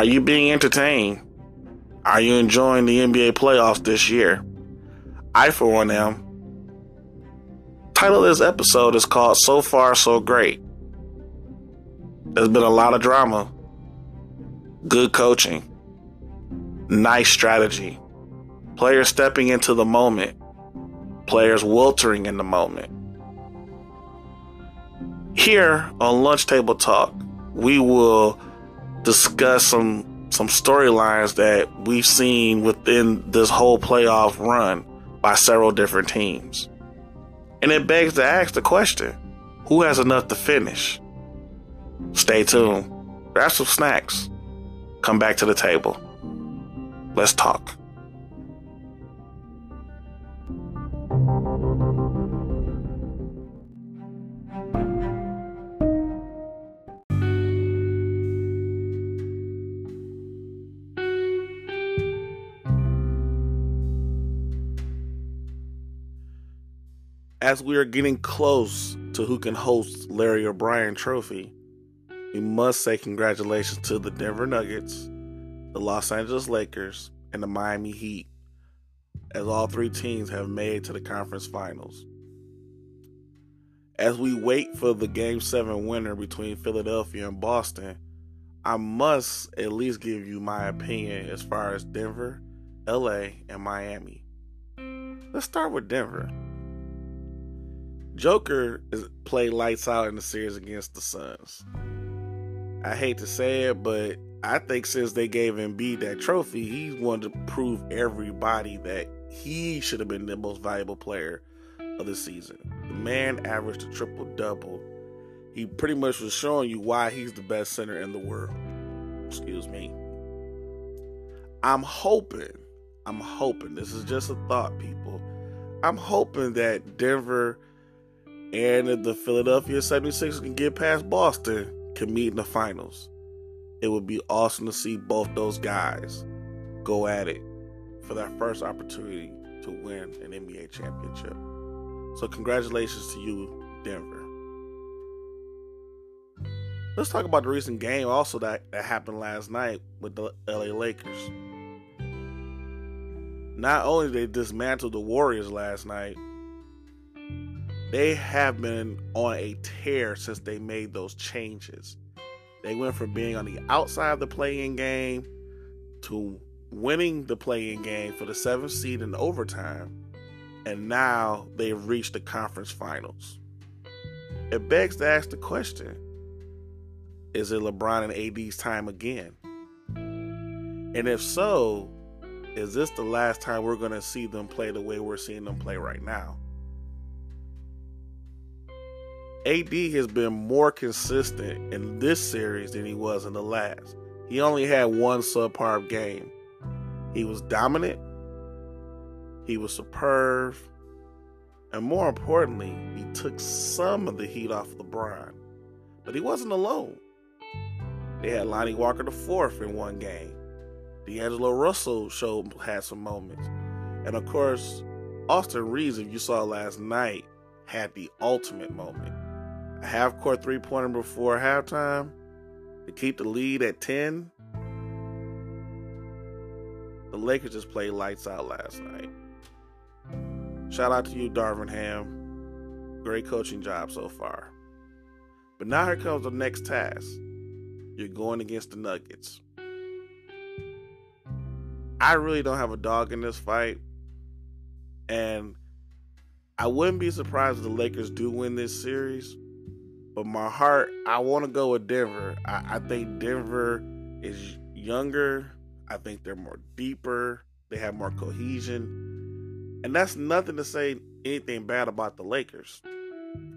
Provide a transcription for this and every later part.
Are you being entertained? Are you enjoying the NBA playoffs this year? I, for one, am. Title of this episode is called So Far So Great. There's been a lot of drama, good coaching, nice strategy, players stepping into the moment, players weltering in the moment. Here on Lunch Table Talk, we will discuss some some storylines that we've seen within this whole playoff run by several different teams. And it begs to ask the question who has enough to finish? Stay tuned. Grab some snacks. Come back to the table. Let's talk. As we are getting close to who can host Larry O'Brien Trophy, we must say congratulations to the Denver Nuggets, the Los Angeles Lakers, and the Miami Heat, as all three teams have made to the conference finals. As we wait for the Game 7 winner between Philadelphia and Boston, I must at least give you my opinion as far as Denver, LA, and Miami. Let's start with Denver. Joker is played lights out in the series against the Suns. I hate to say it, but I think since they gave Embiid that trophy, he's wanted to prove everybody that he should have been the most valuable player of the season. The man averaged a triple double. He pretty much was showing you why he's the best center in the world. Excuse me. I'm hoping, I'm hoping, this is just a thought, people. I'm hoping that Denver and if the Philadelphia 76ers can get past Boston, can meet in the finals. It would be awesome to see both those guys go at it for that first opportunity to win an NBA championship. So, congratulations to you, Denver. Let's talk about the recent game also that, that happened last night with the LA Lakers. Not only did they dismantle the Warriors last night, they have been on a tear since they made those changes. They went from being on the outside of the play-in game to winning the play-in game for the seventh seed in overtime, and now they've reached the conference finals. It begs to ask the question is it LeBron and AD's time again? And if so, is this the last time we're going to see them play the way we're seeing them play right now? AD has been more consistent in this series than he was in the last. He only had one subpar game. He was dominant, he was superb, and more importantly, he took some of the heat off LeBron. But he wasn't alone. They had Lonnie Walker the fourth in one game. D'Angelo Russell showed had some moments. And of course, Austin Reaves, if you saw last night, had the ultimate moment a half court three pointer before halftime to keep the lead at 10. The Lakers just played lights out last night. Shout out to you, Darvin Ham. Great coaching job so far. But now here comes the next task. You're going against the Nuggets. I really don't have a dog in this fight. And I wouldn't be surprised if the Lakers do win this series. But my heart, I want to go with Denver. I, I think Denver is younger. I think they're more deeper. They have more cohesion. And that's nothing to say anything bad about the Lakers.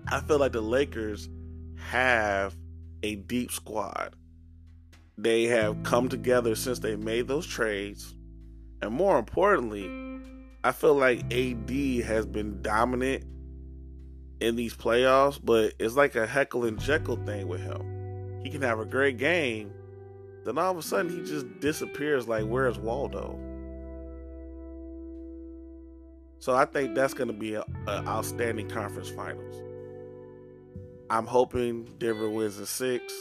I feel like the Lakers have a deep squad. They have come together since they made those trades. And more importantly, I feel like AD has been dominant in these playoffs, but it's like a Heckle and Jekyll thing with him. He can have a great game, then all of a sudden he just disappears like where's Waldo? So I think that's going to be an outstanding conference finals. I'm hoping Denver wins in six,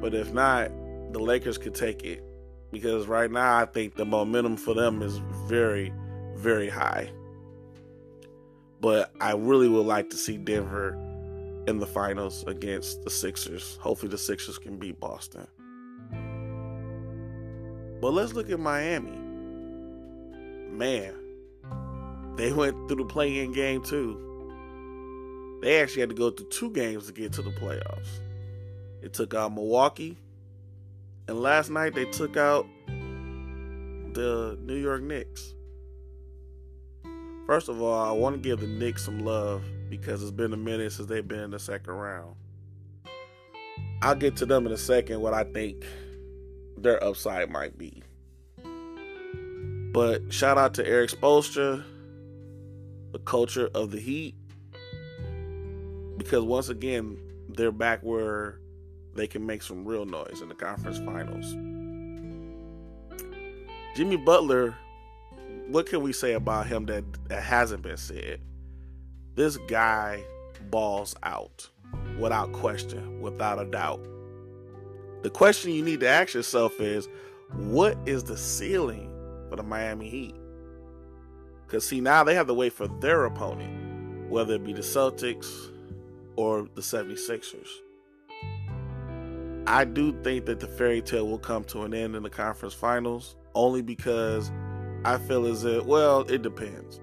but if not, the Lakers could take it because right now I think the momentum for them is very, very high. But I really would like to see Denver in the finals against the Sixers. Hopefully, the Sixers can beat Boston. But let's look at Miami. Man, they went through the play-in game too. They actually had to go through two games to get to the playoffs. It took out Milwaukee, and last night they took out the New York Knicks. First of all, I want to give the Knicks some love because it's been a minute since they've been in the second round. I'll get to them in a second what I think their upside might be. But shout out to Erik Spoelstra, the culture of the Heat, because once again they're back where they can make some real noise in the conference finals. Jimmy Butler, what can we say about him that, that hasn't been said? This guy balls out without question, without a doubt. The question you need to ask yourself is what is the ceiling for the Miami Heat? Because, see, now they have to wait for their opponent, whether it be the Celtics or the 76ers. I do think that the fairy tale will come to an end in the conference finals only because I feel as if, well, it depends.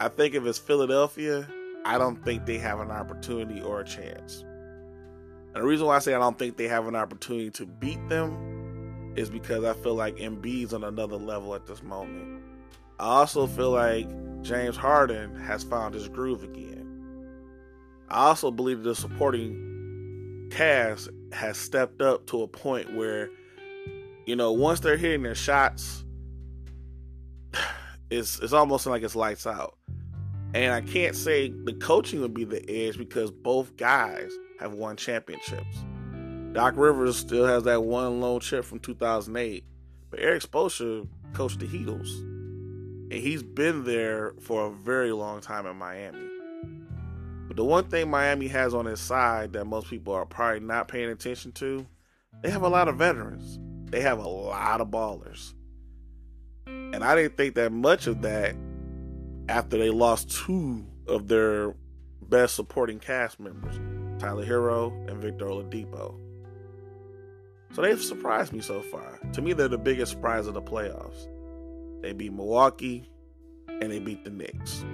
I think if it's Philadelphia, I don't think they have an opportunity or a chance. And the reason why I say I don't think they have an opportunity to beat them is because I feel like Embiid's on another level at this moment. I also feel like James Harden has found his groove again. I also believe the supporting cast has stepped up to a point where, you know, once they're hitting their shots, it's it's almost like it's lights out. And I can't say the coaching would be the edge because both guys have won championships. Doc Rivers still has that one lone chip from 2008, but Erik Spoelstra coached the Heatles, and he's been there for a very long time in Miami. But the one thing Miami has on its side that most people are probably not paying attention to, they have a lot of veterans. They have a lot of ballers. And I didn't think that much of that after they lost two of their best supporting cast members. Tyler Herro, and Victor Oladipo. So they've surprised me so far. To me, they're the biggest surprise of the playoffs. They beat Milwaukee and they beat the Knicks.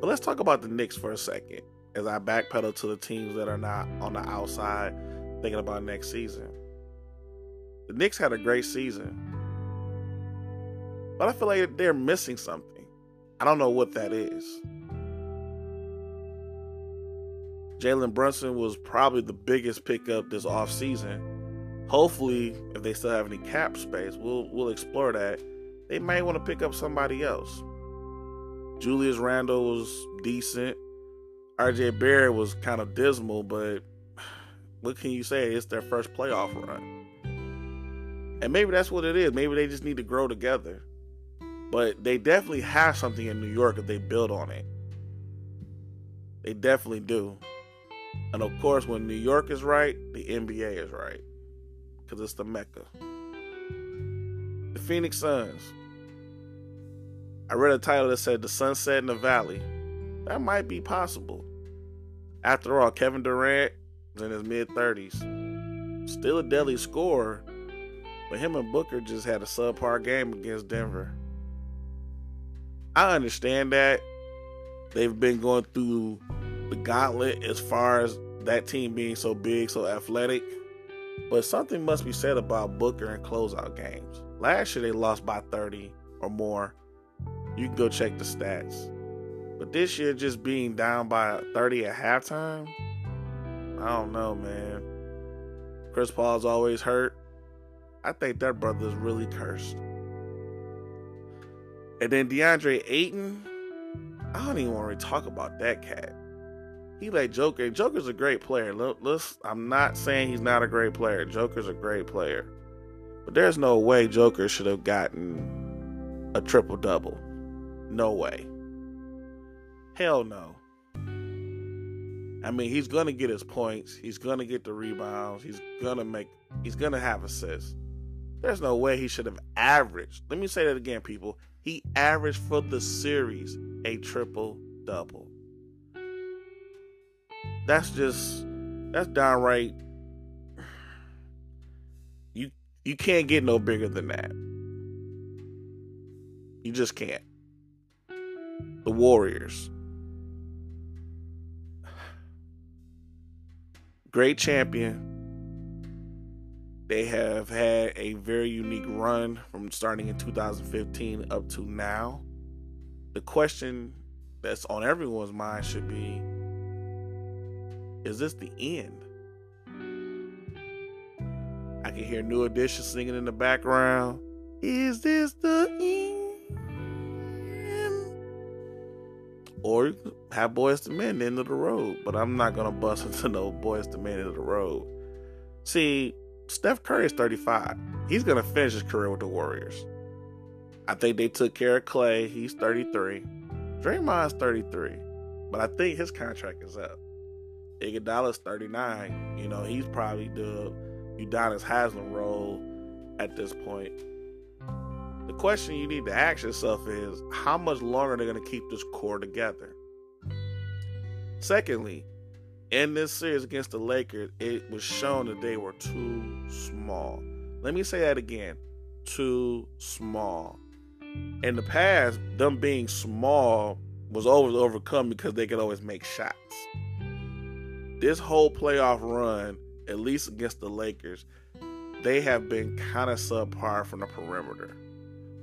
But let's talk about the Knicks for a second as I backpedal to the teams that are not on the outside thinking about next season. The Knicks had a great season, but I feel like they're missing something. I don't know what that is. Jalen Brunson was probably the biggest pickup this offseason. Hopefully, if they still have any cap space, we'll we'll explore that. They might want to pick up somebody else. Julius Randle was decent. RJ Barrett was kind of dismal, but what can you say? It's their first playoff run. And maybe that's what it is. Maybe they just need to grow together. But they definitely have something in New York if they build on it. They definitely do. And of course, when New York is right, the NBA is right. Because it's the Mecca. The Phoenix Suns. I read a title that said The Sunset in the Valley. That might be possible. After all, Kevin Durant is in his mid 30s. Still a deadly scorer, but him and Booker just had a subpar game against Denver. I understand that. They've been going through the gauntlet as far as that team being so big, so athletic. But something must be said about Booker and closeout games. Last year they lost by 30 or more. You can go check the stats. But this year just being down by 30 at halftime, I don't know, man. Chris Paul's always hurt. I think that brother's really cursed. And then DeAndre Ayton, I don't even want to talk about that cat he like Joker. Joker's a great player. Let's, I'm not saying he's not a great player. Joker's a great player, but there's no way Joker should have gotten a triple double. No way. Hell no. I mean, he's gonna get his points. He's gonna get the rebounds. He's gonna make. He's gonna have assists. There's no way he should have averaged. Let me say that again, people. He averaged for the series a triple double. That's just that's downright you you can't get no bigger than that. You just can't. The Warriors. Great champion. They have had a very unique run from starting in 2015 up to now. The question that's on everyone's mind should be is this the end? I can hear New Edition singing in the background. Is this the end? Or have Boyz II Men the end of the road. But I'm not gonna bust into no Boyz II Men end of the road. See, Steph Curry is 35. He's gonna finish his career with the Warriors. I think they took care of Clay. He's 33. Draymond's 33. But I think his contract is up. Iguodala's 39. You know, he's probably the Udonis Haslem role at this point. The question you need to ask yourself is how much longer are they going to keep this core together? Secondly, in this series against the Lakers, it was shown that they were too small. Let me say that again too small. In the past, them being small was always overcome because they could always make shots this whole playoff run, at least against the Lakers, they have been kind of subpar from the perimeter.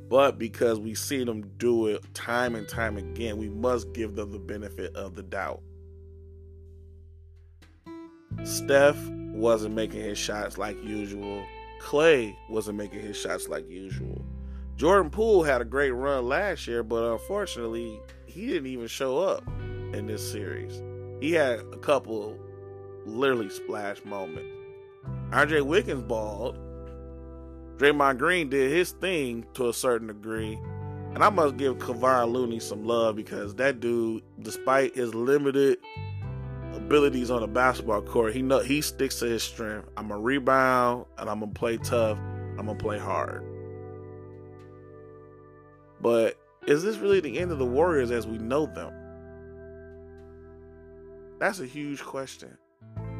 But because we see them do it time and time again, we must give them the benefit of the doubt. Steph wasn't making his shots like usual. Clay wasn't making his shots like usual. Jordan Poole had a great run last year, but unfortunately, he didn't even show up in this series. He had a couple literally splash moments. Andre Wiggins balled. Draymond Green did his thing to a certain degree. And I must give Kevon Looney some love because that dude, despite his limited abilities on the basketball court, he know he sticks to his strength. I'm a rebound and I'm gonna play tough. I'm gonna play hard. But is this really the end of the Warriors as we know them? That's a huge question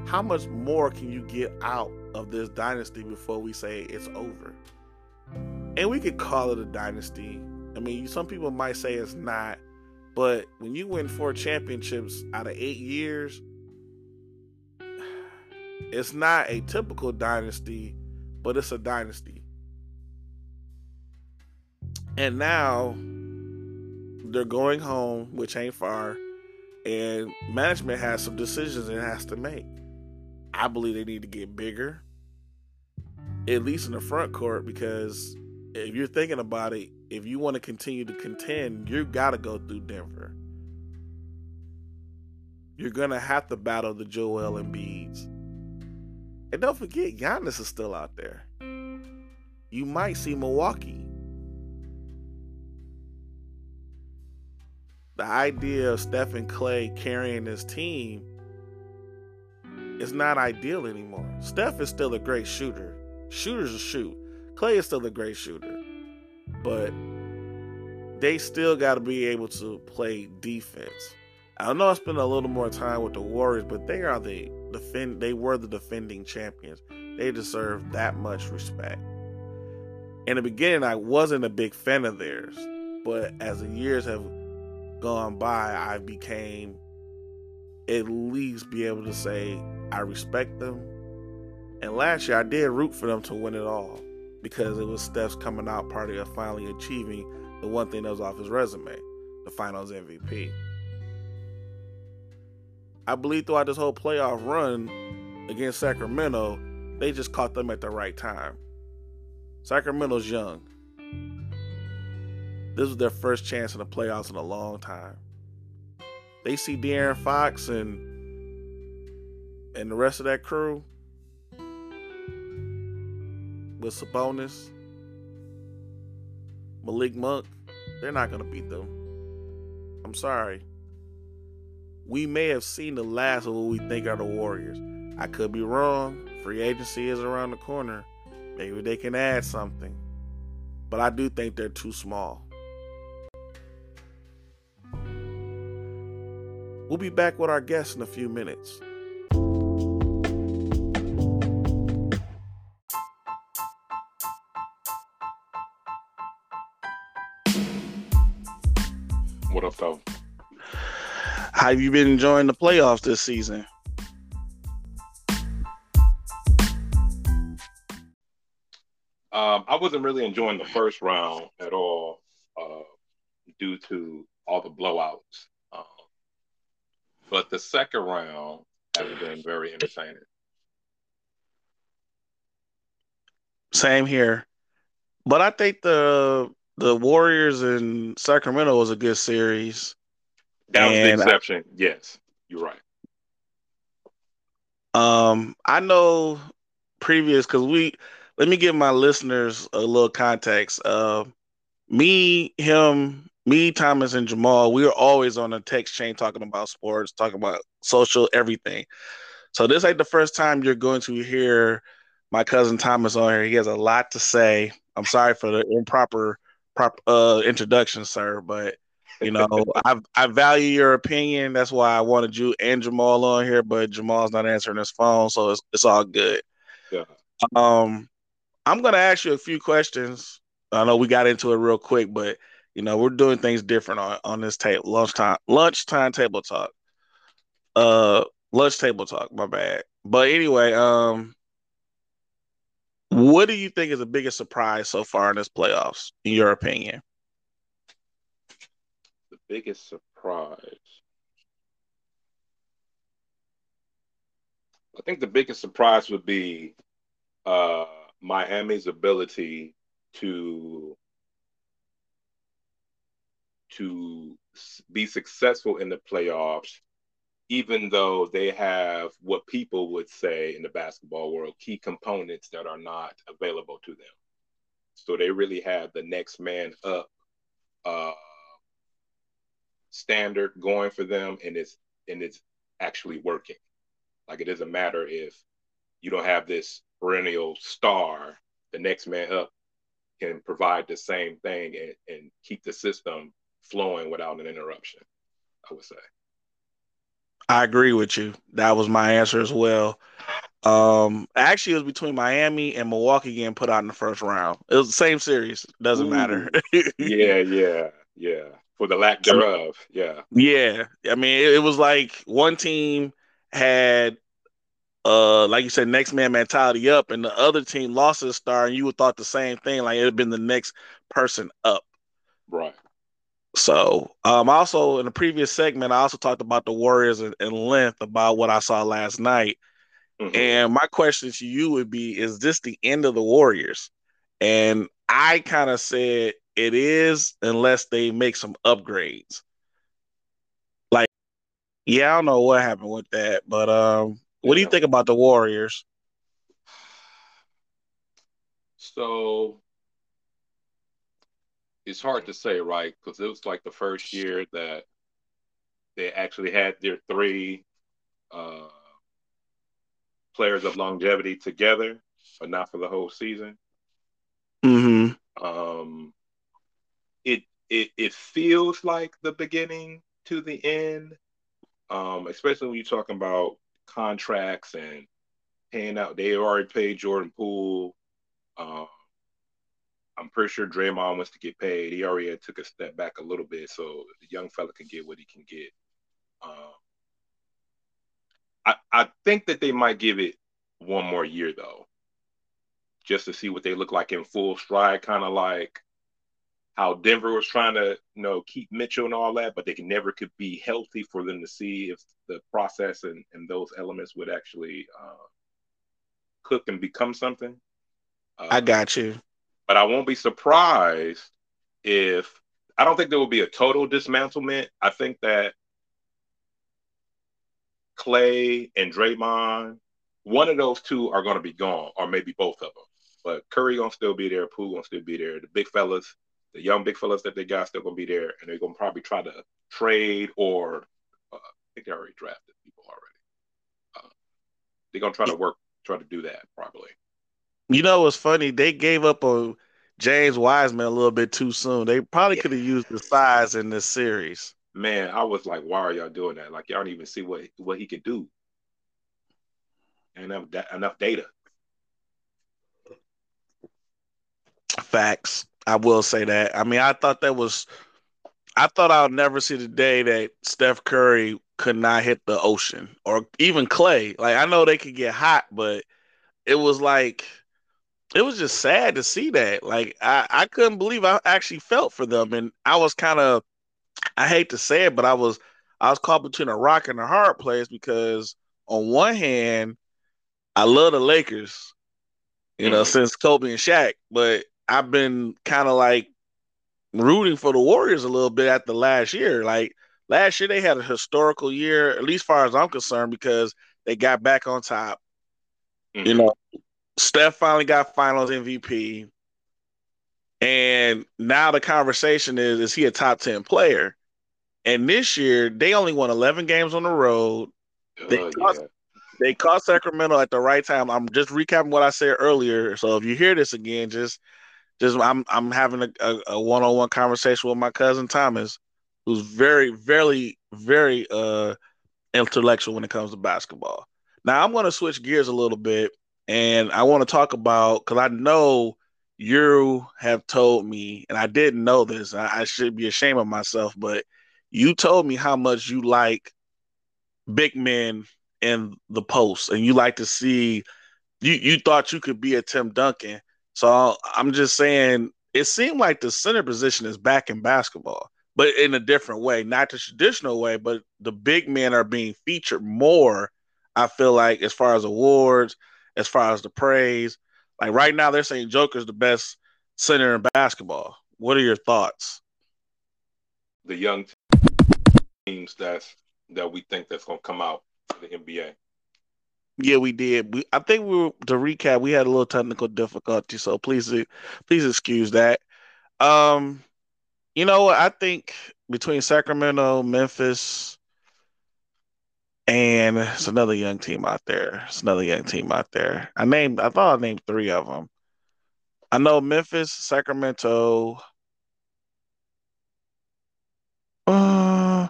how much more can you get out of this dynasty before we say it's over? And we could call it a dynasty. I mean, some people might say it's not, but when you win four championships out of eight years, it's not a typical dynasty, but it's a dynasty. And now they're going home, which ain't far, and management has some decisions it has to make. I believe they need to get bigger, at least in the front court, because if you're thinking about it, if you want to continue to contend, you got to go through Denver. You're gonna have to battle the Joel Embiids, and don't forget Giannis is still out there. You might see Milwaukee. The idea of Stephen Clay carrying this team is not ideal anymore. Steph is still a great shooter. Shooters shoot. Clay is still a great shooter. But they still got to be able to play defense. I know I spent a little more time with the Warriors, but they are the defend. They were the defending champions. They deserve that much respect. In the beginning, I wasn't a big fan of theirs, but as the years have gone by, I became at least be able to say I respect them. And last year I did root for them to win it all because it was Steph's coming out party of finally achieving the one thing that was off his resume, the finals MVP. I believe throughout this whole playoff run against Sacramento, they just caught them at the right time. Sacramento's young. This was their first chance in the playoffs in a long time. They see De'Aaron Fox and and the rest of that crew with Sabonis, Malik Monk, they're not going to beat them. I'm sorry. we may have seen the last of what we think are the Warriors. I could be wrong. Free agency is around the corner. Maybe they can add something. But I do think they're too small. We'll be back with our guests in a few minutes. Though? Have you been enjoying the playoffs this season? Um, I wasn't really enjoying the first round at all uh, due to all the blowouts. Um, but the second round has been very entertaining. Same here. But I think the the Warriors in Sacramento was a good series. That was and the exception. I, yes, you're right. Um, I know previous because we let me give my listeners a little context. Uh, me, him, me, Thomas, and Jamal, we were always on a text chain talking about sports, talking about social, everything. So this ain't the first time you're going to hear my cousin Thomas on here. He has a lot to say. I'm sorry for the improper prop, uh, introduction, sir, but you know, I I value your opinion. That's why I wanted you and Jamal on here, but Jamal's not answering his phone, so it's it's all good. Yeah. Um, I'm gonna ask you a few questions. I know we got into it real quick, but you know, we're doing things different on, on this table lunchtime lunchtime table talk. Uh lunch table talk, my bad. But anyway, um what do you think is the biggest surprise so far in this playoffs, in your opinion? The biggest surprise. I think the biggest surprise would be uh Miami's ability to to be successful in the playoffs, even though they have what people would say in the basketball world key components that are not available to them. So they really have the next man up uh, standard going for them, and it's and it's actually working. Like it doesn't matter if you don't have this perennial star, the next man up can provide the same thing and, and keep the system flowing without an interruption, I would say. I agree with you. That was my answer as well. Um, actually, it was between Miami and Milwaukee getting put out in the first round. It was the same series. Doesn't Ooh. matter. yeah, yeah, yeah. For the lack thereof, yeah. Yeah, I mean, it, it was like one team had uh, like you said, next man mentality up, and the other team lost a star, and you would thought the same thing, like it had been the next person up. Right. So, um, also in the previous segment, I also talked about the Warriors in, in length about what I saw last night. Mm-hmm. And my question to you would be: Is this the end of the Warriors? And I kind of said it is, unless they make some upgrades. Like, yeah, I don't know what happened with that, but um, what do you think about the Warriors? So it's hard to say, right? Because it was like the first year that they actually had their three uh, players of longevity together, but not for the whole season. Mm-hmm. Um, it it it feels like the beginning to the end, um, especially when you're talking about contracts and paying out. They already paid Jordan Poole. Um, I'm pretty sure Draymond wants to get paid. He already took a step back a little bit, so the young fella can get what he can get. Um, I I think that they might give it one more year though, just to see what they look like in full stride, kind of like how Denver was trying to, you know, keep Mitchell and all that, but they can never could be healthy for them to see if the process and, and those elements would actually uh, cook and become something. Uh, I got you. But I won't be surprised if I don't think there will be a total dismantlement. I think that Clay and Draymond, one of those two are going to be gone, or maybe both of them. But Curry gonna still be there, Poole gonna still be there. The big fellas, the young big fellas that they got still gonna be there, and they're gonna probably try to trade or uh, think they already drafted people already. Uh, they're gonna try to work, try to do that probably. You know what's funny? They gave up on James Wiseman a little bit too soon. They probably could have used the size in this series. Man, I was like, why are y'all doing that? Like y'all don't even see what what he could do. And enough enough data. Facts. I will say that. I mean, I thought that was I thought I'll never see the day that Steph Curry could not hit the ocean or even Clay. Like I know they could get hot, but it was like it was just sad to see that. Like I, I couldn't believe I actually felt for them. And I was kind of I hate to say it, but I was I was caught between a rock and a hard place because on one hand, I love the Lakers, you know, mm-hmm. since Kobe and Shaq, but I've been kind of like rooting for the Warriors a little bit at the last year. Like last year, they had a historical year, at least far as I'm concerned, because they got back on top. Mm-hmm. You know, Steph finally got Finals MVP, and now the conversation is: is he a top ten player? And this year, they only won 11 games on the road. They, uh, caught, yeah. they caught Sacramento at the right time. I'm just recapping what I said earlier. So if you hear this again, just just I'm I'm having a, a, one-on-one conversation with my cousin Thomas, who's very, very, very uh intellectual when it comes to basketball. Now I'm going to switch gears a little bit, and I want to talk about because I know you have told me, and I didn't know this. I, I should be ashamed of myself, but you told me how much you like big men in the post, and you like to see. You you thought you could be a Tim Duncan so I'm just saying it seemed like the center position is back in basketball, but in a different way, not the traditional way, but the big men are being featured more. I feel like as far as awards, as far as the praise, like right now they're saying Joker's the best center in basketball. What are your thoughts? The young teams that's that we think that's going to come out for the NBA. Yeah, we did. We I think we were to recap. We had a little technical difficulty, so please please excuse that. Um, you know what? I think between Sacramento, Memphis, and it's another young team out there. It's another young team out there. I named. I thought I named three of them. I know Memphis, Sacramento. Uh,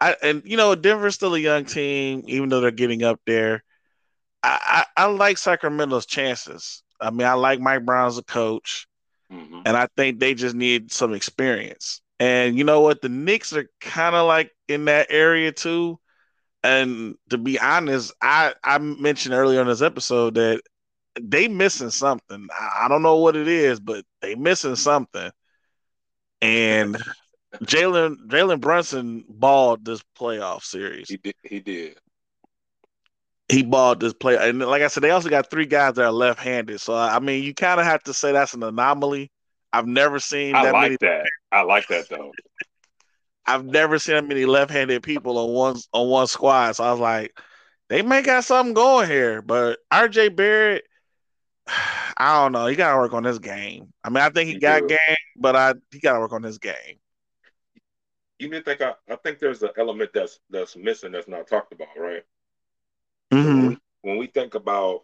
I and you know Denver's still a young team, even though they're getting up there. I, I, I like Sacramento's chances. I mean, I like Mike Brown as a coach, mm-hmm. and I think they just need some experience. And you know what? The Knicks are kind of like in that area too. And to be honest, I, I mentioned earlier in this episode that they missing something. I, I don't know what it is, but they missing something. And Jalen Jalen Brunson balled this playoff series. He did. He did he balled this play. And like I said, they also got three guys that are left handed. So I mean, you kind of have to say that's an anomaly. I've never seen. I that like many- that. I like that though. I've never seen that many left handed people on one on one squad. So I was like, they may got something going here. But RJ Barrett, I don't know. He got to work on this game. I mean, I think he, he got do. game, but I he got to work on this game. You didn't think I, I think there's an element that's that's missing that's not talked about, right? Mm-hmm. When, we, when we think about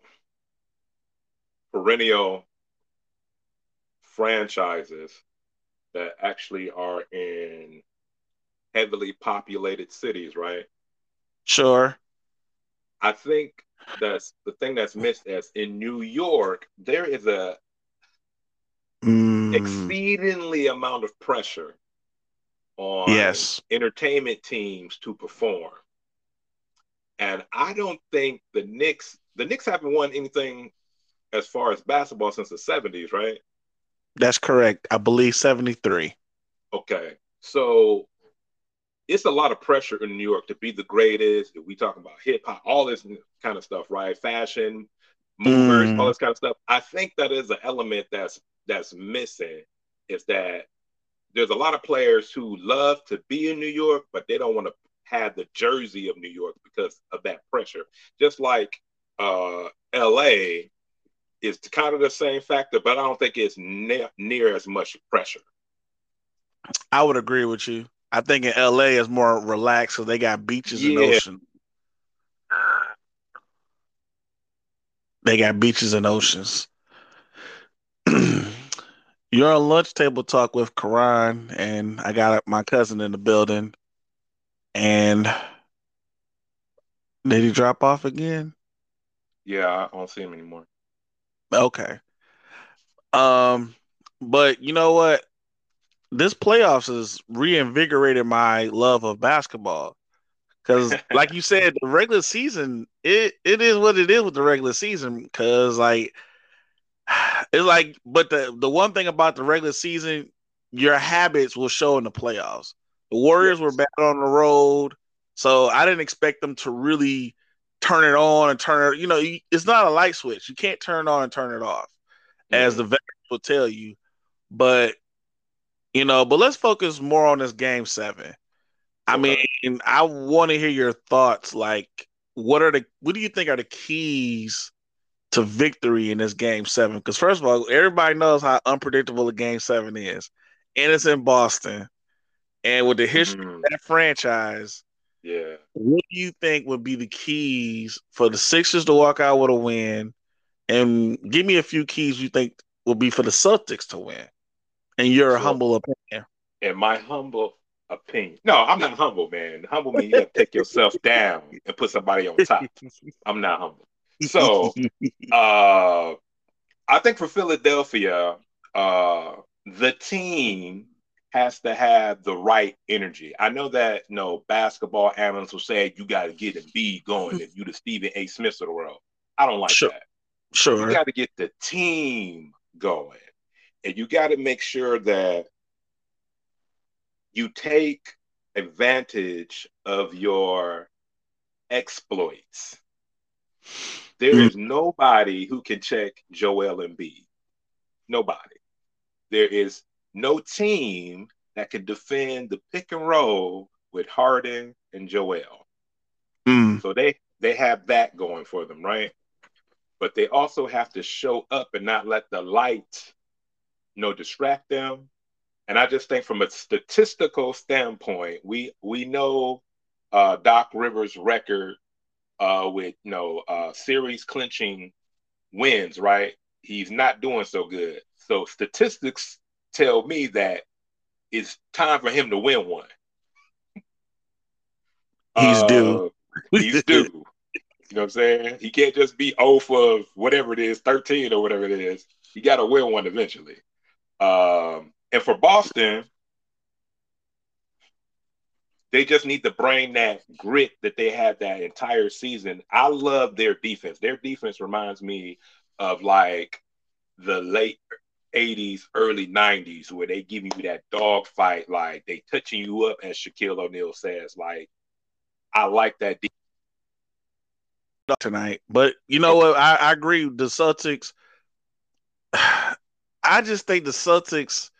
perennial franchises that actually are in heavily populated cities, right? Sure. I think that's the thing that's missed as in New York, there is a mm. exceedingly amount of pressure on yes. entertainment teams to perform. And I don't think the Knicks, the Knicks haven't won anything as far as basketball since the 70s, right? That's correct. I believe 73. Okay. So it's a lot of pressure in New York to be the greatest. We talk about hip hop, all this kind of stuff, right? Fashion, movers, mm. all this kind of stuff. I think that is an element that's that's missing is that there's a lot of players who love to be in New York, but they don't want to have the jersey of New York because of that pressure. Just like uh, LA is kind of the same factor, but I don't think it's ne- near as much pressure. I would agree with you. I think in LA is more relaxed because they got beaches and Yeah. ocean. They got beaches and oceans. You're on lunch table talk with Karonn, and I got my cousin in the building. And did he drop off again? Yeah, I don't see him anymore. Okay. Um, but you know what? This playoffs has reinvigorated my love of basketball. Because, like you said, the regular season, it it is what it is with the regular season. Because, like, it's like, but the the one thing about the regular season, your habits will show in the playoffs. The Warriors were bad on the road, so I didn't expect them to really turn it on and turn it. You know, it's not a light switch. You can't turn it on and turn it off, as the veterans will tell you. But you know, but let's focus more on this game seven. I mean, I want to hear your thoughts. Like, what are the what do you think are the keys to victory in this game seven? Because first of all, everybody knows how unpredictable a game seven is, and it's in Boston. And with the history Mhm. of that franchise, Yeah. what do you think would be the keys for the Sixers to walk out with a win? And give me a few keys you think will be for the Celtics to win. In your humble opinion. In my humble opinion. No, I'm not humble, man. Humble means you have to take yourself down and put somebody on top. I'm not humble. So uh I think for Philadelphia, uh the team has to have the right energy. I know that you know basketball analysts will say you got to get a B going if you the Stephen A. Smiths of the world. I don't like Sure. that. sure. You got to get the team going, and you got to make sure that you take advantage of your exploits. There Mm. is nobody who can check Joel Embiid. Nobody. There is no team that can defend the pick and roll with Harden and Joel. Mm, So they they have that going for them, right? But they also have to show up and not let the light, you know, distract them. And I just think from a statistical standpoint, we we know uh, Doc Rivers' record uh, with you know uh, series clinching wins, right? He's not doing so good. So statistics tell me that it's time for him to win one. He's Uh, due. he's due. You know what I'm saying? He can't just be 0 for whatever it is, 13 or whatever it is. He got to win one eventually. Um, and for Boston, they just need to bring that grit that they had that entire season. I love their defense. Their defense reminds me of like the late 80s, early 90s, where they give you that dog fight, like they touching you up, as Shaquille O'Neal says. Like, I like that tonight. But you know what? I, I agree. The Celtics. I just think the Celtics.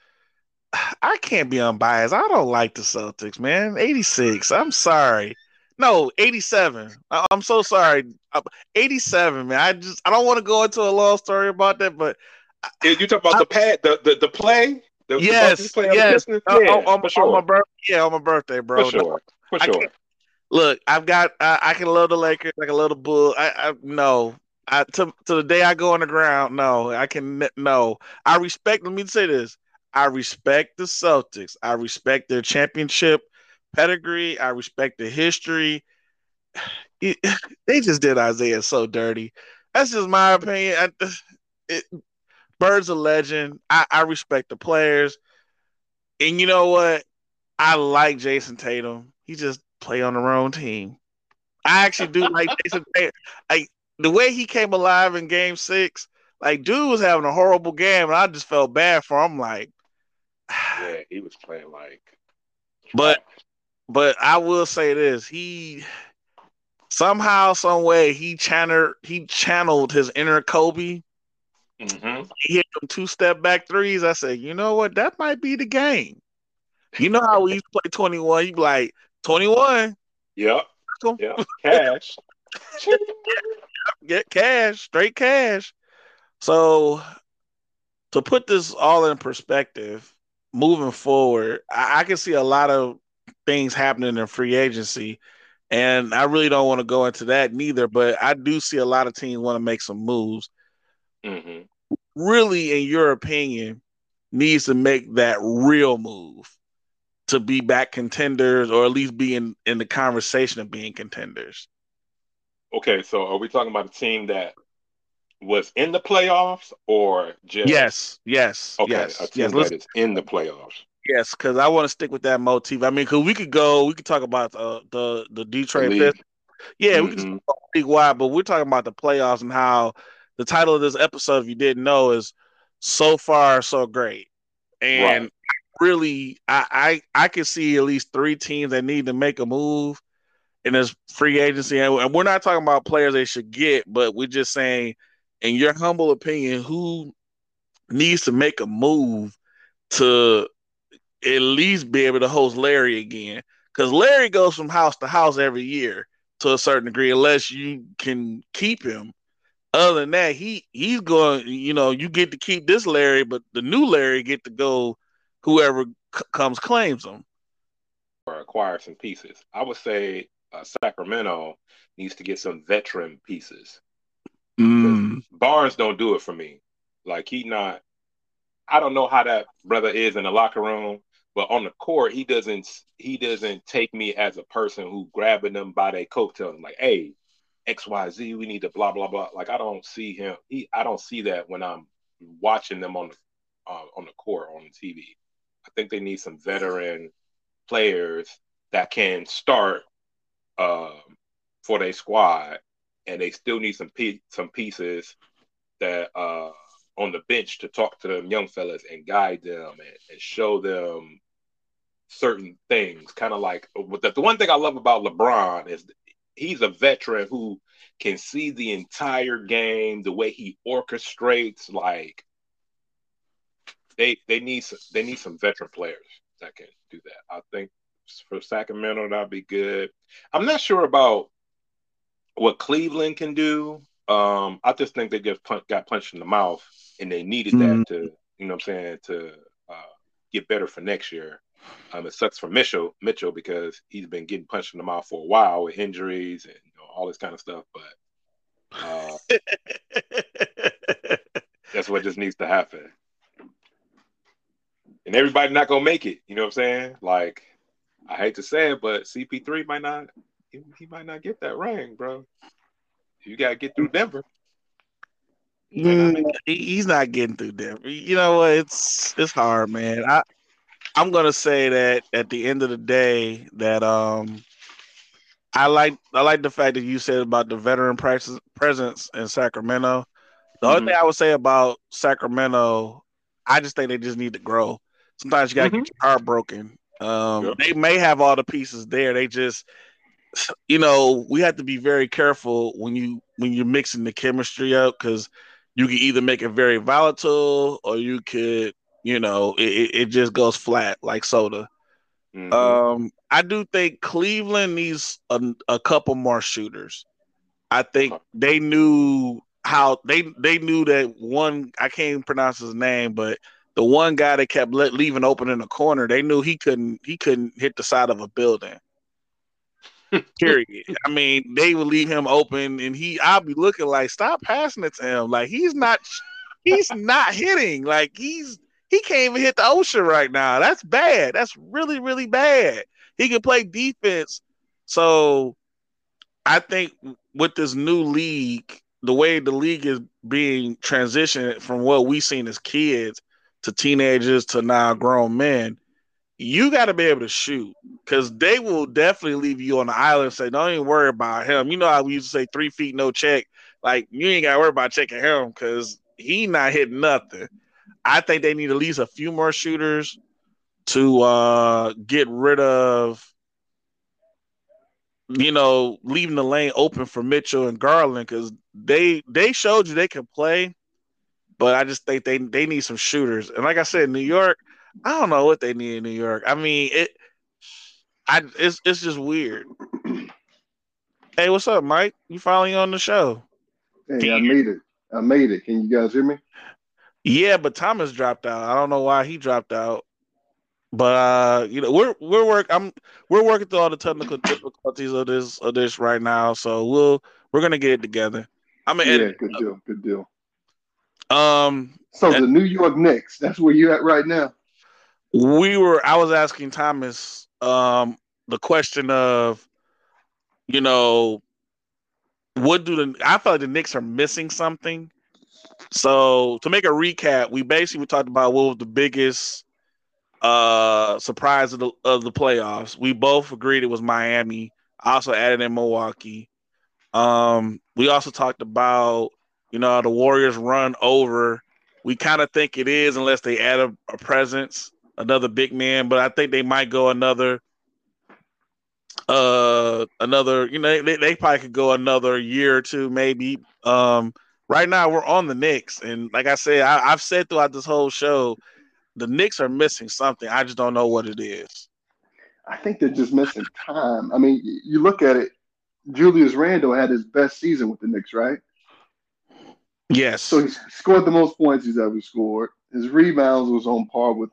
I can't be unbiased. I don't like the Celtics, man. 86. I'm sorry. No, 87. I, I'm so sorry. Uh, 87, man. I just I don't want to go into a long story about that, but You talk about the pad, the the, the play? The, the yes, Bucks play on the yes. Pistons? Uh, Yeah, on, on- for on my birthday, yeah, on my birthday, bro. for sure. For sure. Look, I've got. I, I can love the Lakers. I can love the Bull. I, I no. I to to the day I go on the ground. No, I can no. I respect. Let me say this. I respect the Celtics. I respect their championship pedigree. I respect the history. It- they just did Isaiah so dirty. That's just my opinion. I, it, Bird's a legend. I, I respect the players, and you know what? I like Jayson Tatum. He just play on the wrong team. I actually do like Jayson Tatum. Like the way he came alive in Game Six. Like dude was having a horrible game, and I just felt bad for him. Like, Yeah, he was playing like. But- but I will say this: he somehow, some way, he channeled he channeled his inner Kobe. hmm He hit them two step back threes. I said, you know what? That might be the game. You know how we used to play twenty one? You be like twenty one. Yep. Yep. Cash. get cash, straight cash. So to put this all in perspective, moving forward, I, I can see a lot of things happening in free agency. And I really don't want to go into that neither, but I do see a lot of teams want to make some moves. Mm-hmm. Really, in your opinion, needs to make that real move to be back contenders or at least be in, in the conversation of being contenders. Okay, so are we talking about a team that was in the playoffs or just Yes, yes, okay, yes, a team yes. that Let's, in the playoffs? yes, because I want to stick with that motif. I mean, because we could go, we could talk about uh, the the Detroit. Pistons. Yeah, we could Mhm. talk about league wide, but we're talking about the playoffs and how the title of this episode, if you didn't know, is so far so great. And Right. really, I, I I can see at least three teams that need to make a move in this free agency, and we're not talking about players they should get, but we're just saying, in your humble opinion, who needs to make a move to at least be able to host Larry again? Because Larry goes from house to house every year to a certain degree, unless you can keep him. Other than that, he he's going. You know, you get to keep this Larry, but the new Larry get to go. Whoever c- comes claims him. or acquire some pieces. I would say uh, Sacramento needs to get some veteran pieces. Mm. Barnes don't do it for me. Like he not. I don't know how that brother is in the locker room, but on the court he doesn't. He doesn't take me as a person who grabbing them by their coattails and like, hey, X Y Z, we need to blah blah blah. Like I don't see him. He I don't see that when I'm watching them on the uh, on the court on the TV. I think they need some veteran players that can start um, for their squad, and they still need some pe- some pieces that uh, on the bench to talk to them young fellas and guide them and, and show them certain things. Kind of like the, the one thing I love about LeBron is he's a veteran who can see the entire game, the way he orchestrates. Like they they need some, they need some veteran players that can do that. I think for Sacramento that'd be good. I'm not sure about what Cleveland can do. Um, I just think they just got punched in the mouth, and they needed Mhm. that to, you know, what I'm saying, to uh, get better for next year. Um, it sucks for Mitchell, Mitchell, because he's been getting punched in the mouth for a while with injuries and you know, all this kind of stuff. But uh, that's what just needs to happen. And everybody not gonna make it. You know what I'm saying? Like, I hate to say it, but CP3 might not. He, he might not get that ring, bro. You gotta get through Denver. Mm, he- he's not getting through Denver. You know what? It's it's hard, man. I I'm gonna say that at the end of the day, that um, I like I like the fact that you said about the veteran presence presence in Sacramento. The Mhm. only thing I would say about Sacramento, I just think they just need to grow. Sometimes you gotta Mhm. get your heart broken. Um, Yeah. They may have all the pieces there. They just, you know, we have to be very careful when you when you're mixing the chemistry up because you can either make it very volatile or you could, you know, it, it just goes flat like soda. Mhm. Um, I do think Cleveland needs a, a couple more shooters. I think they knew how they they knew that one I can't even pronounce his name, but the one guy that kept let, leaving open in the corner, they knew he couldn't he couldn't hit the side of a building. Period. I mean, they would leave him open, and he I'll be looking like stop passing it to him. Like he's not he's not hitting. Like he's he can't even hit the ocean right now. That's bad. That's really, really bad. He can play defense. So I think with this new league, the way the league is being transitioned from what we've seen as kids to teenagers to now grown men, you got to be able to shoot because they will definitely leave you on the island and say, don't even worry about him. You know how we used to say three feet, no check. Like you ain't got to worry about checking him because he not hitting nothing. I think they need at least a few more shooters to uh, get rid of, you know, leaving the lane open for Mitchell and Garland because they they showed you they can play, but I just think they they need some shooters. And like I said, New York, I don't know what they need in New York. I mean, it, I it's it's just weird. Hey, what's up, Mike? You finally on the show? Hey, I made it. I made it. Can you guys hear me? Yeah, but Thomas dropped out. I don't know why he dropped out. But uh, you know, we're we're work I'm we're working through all the technical difficulties of this of this right now. So we'll we're gonna get it together. I'm gonna Yeah, edit. good deal, good deal. Um, So the New York Knicks, that's where you're at right now. we were I was asking Thomas um the question of, you know, what do the I feel like the Knicks are missing something. So to make a recap, we basically we talked about what was the biggest uh surprise of the of the playoffs. We both agreed it was Miami. I also added in Milwaukee. Um, we also talked about you know the Warriors run over. We kind of think it is unless they add a, a presence, another big man. But I think they might go another, uh, another. You know, they, they probably could go another year or two, maybe. Um, right now we're on the Knicks, and like I said, I, I've said throughout this whole show, the Knicks are missing something. I just don't know what it is. I think they're just missing time. I mean, you look at it. Julius Randle had his best season with the Knicks, right? Yes. So he scored the most points he's ever scored. His rebounds was on par with,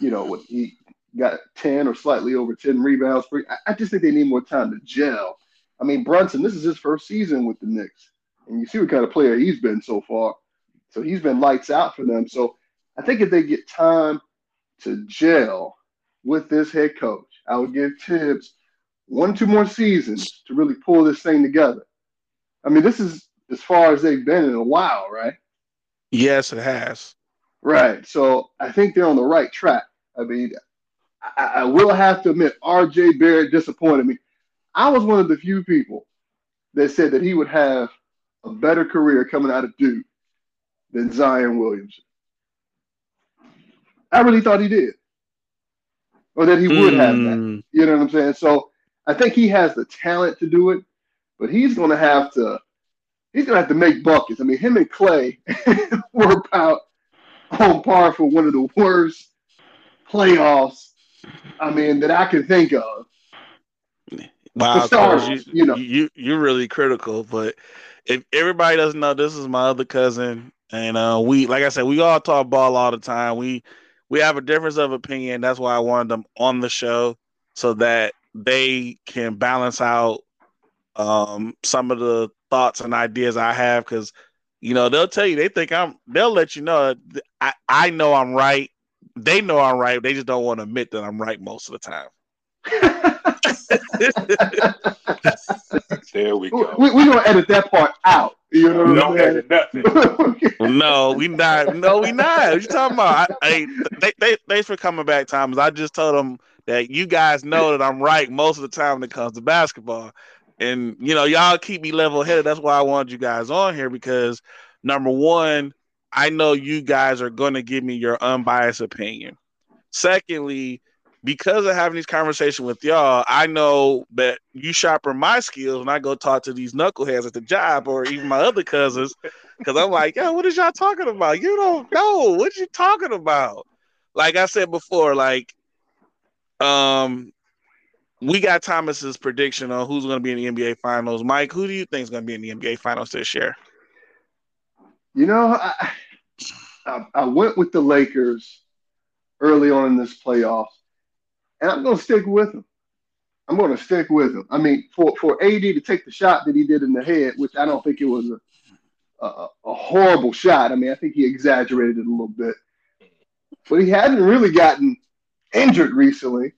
you know, what he got 10 or slightly over 10 rebounds. Per, I, I just think they need more time to gel. I mean, Brunson, this is his first season with the Knicks. And you see what kind of player he's been so far. So he's been lights out for them. So I think if they get time to gel with this head coach, I would give Thibs one or two more seasons to really pull this thing together. I mean, this is as far as they've been in a while, right? yes, it has. Right. So I think they're on the right track. I mean, I, I will have to admit, RJ Barrett disappointed me. I was one of the few people that said that he would have a better career coming out of Duke than Zion Williamson. I really thought he did, or that he would have that. Mm, You know what I'm saying? So I think he has the talent to do it, but he's going to have to. He's going to have to make buckets. I mean, him and Klay were about on par for one of the worst playoffs. I mean, that I can think of. Wow, starters, you, you know. you you're really critical. But if everybody doesn't know, this is my other cousin, and uh, we, like I said, we all talk ball all the time. We we have a difference of opinion. That's why I wanted them on the show so that they can balance out um, some of the thoughts and ideas I have. Because you know they'll tell you they think I'm. They'll let you know I I know I'm right. They know I'm right. They just don't want to admit that I'm right most of the time. There we go. we, we're going to edit that part out. You know what Don't edit nothing. No, we not. No, we not. What you talking about? I, I, they, they, thanks for coming back, Thomas. I just told them that you guys know that I'm right most of the time when it comes to basketball, and you know y'all keep me level headed. That's why I wanted you guys on here because number one, I know you guys are to give me your unbiased opinion. Secondly, because of having these conversations with y'all, I know that you sharpen my skills when I go talk to these knuckleheads at the job or even my other cousins. Because I'm like, yo, what is y'all talking about? You don't know. What you talking about? Like I said before, like, um, we got Thomas's prediction on who's going to be in the NBA Finals. Mike, who do you think is going to be in the NBA Finals this year? You know, I, I, I went with the Lakers early on in this playoffs, and I'm going to stick with them. I'm going to stick with him. I mean, for, for AD to take the shot that he did in the head, which I don't think it was a, a, a horrible shot. I mean, I think he exaggerated it a little bit. But he hasn't really gotten injured recently.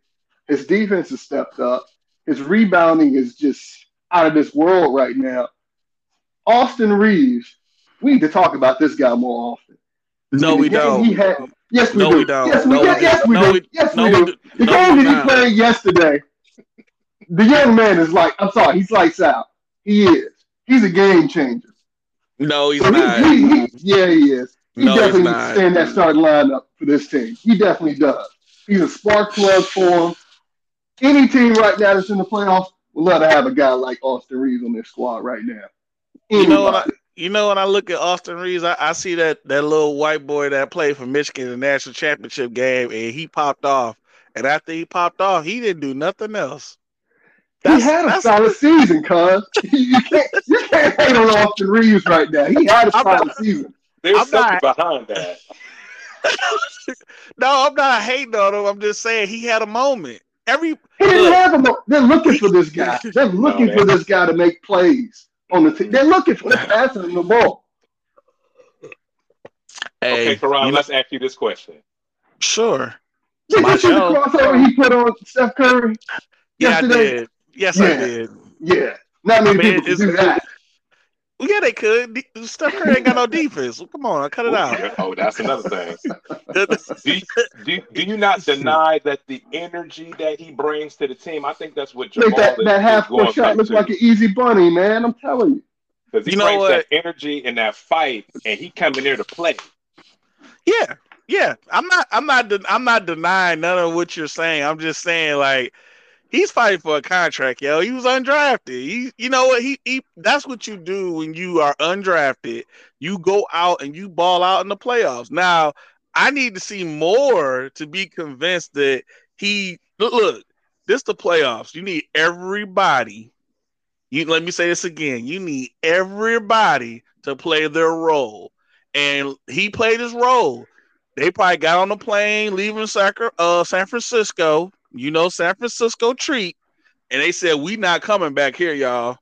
His defense has stepped up. His rebounding is just out of this world right now. Austin Reaves, we need to talk about this guy more often. No, we don't. He had, yes, we No, do. we don't. Yes, we, No, we yes, yes, we don't. No, do. we- yes, we do. The game that he played yesterday, the young man is like, I'm sorry, he's lights out. He is. He's a game changer. No, he's So not. he- he- yeah, he is. He No, definitely needs to not. stay in that starting lineup for this team. He definitely does. He's a spark plug for him. Any team right now that's in the playoffs would love to have a guy like Austin Reaves on their squad right now. You know what? I, you know when I look at Austin Reaves, I, I see that that little white boy that played for Michigan in the national championship game, and he popped off. And after he popped off, he didn't do nothing else. he had a solid season, cuz. you can't you can't hate on Austin Reeves right now. He had a I'm solid not- season. There's I'm something not- behind that. no, I'm not hating on him. I'm just saying he had a moment. Every he didn't look, have a moment. They're looking for this guy. They're looking no, for this guy to make plays on the team. They're looking for the passing him the ball. Hey, okay, Karonn, you know, let's ask you this question. Sure. Did you see the crossover he put on Steph Curry? Yeah, yesterday? I did. Yes, yeah. I did. Yeah. Not many I mean, people can do that. Yeah, they could. Steph Curry ain't got no defense. Come on, I cut it out. Oh, that's another thing. do, do, do, you not deny that the energy that he brings to the team? I think that's what Jamal that, is, that half court shot looks like an easy bunny, man. I'm telling you. Because he you brings that energy and that fight, and he coming there to play. Yeah, yeah. I'm not. I'm not. De- I'm not denying none of what you're saying. I'm just saying like he's fighting for a contract, yo. He was undrafted. He, you know what? He, he, that's what you do when you are undrafted. You go out and you ball out in the playoffs. Now, I need to see more to be convinced that he look. look this the playoffs. You need everybody. You let me say this again. You need everybody to play their role, and he played his role. They probably got on the plane leaving Sacra, uh, San Francisco you know San Francisco treat, and they said we not coming back here, y'all.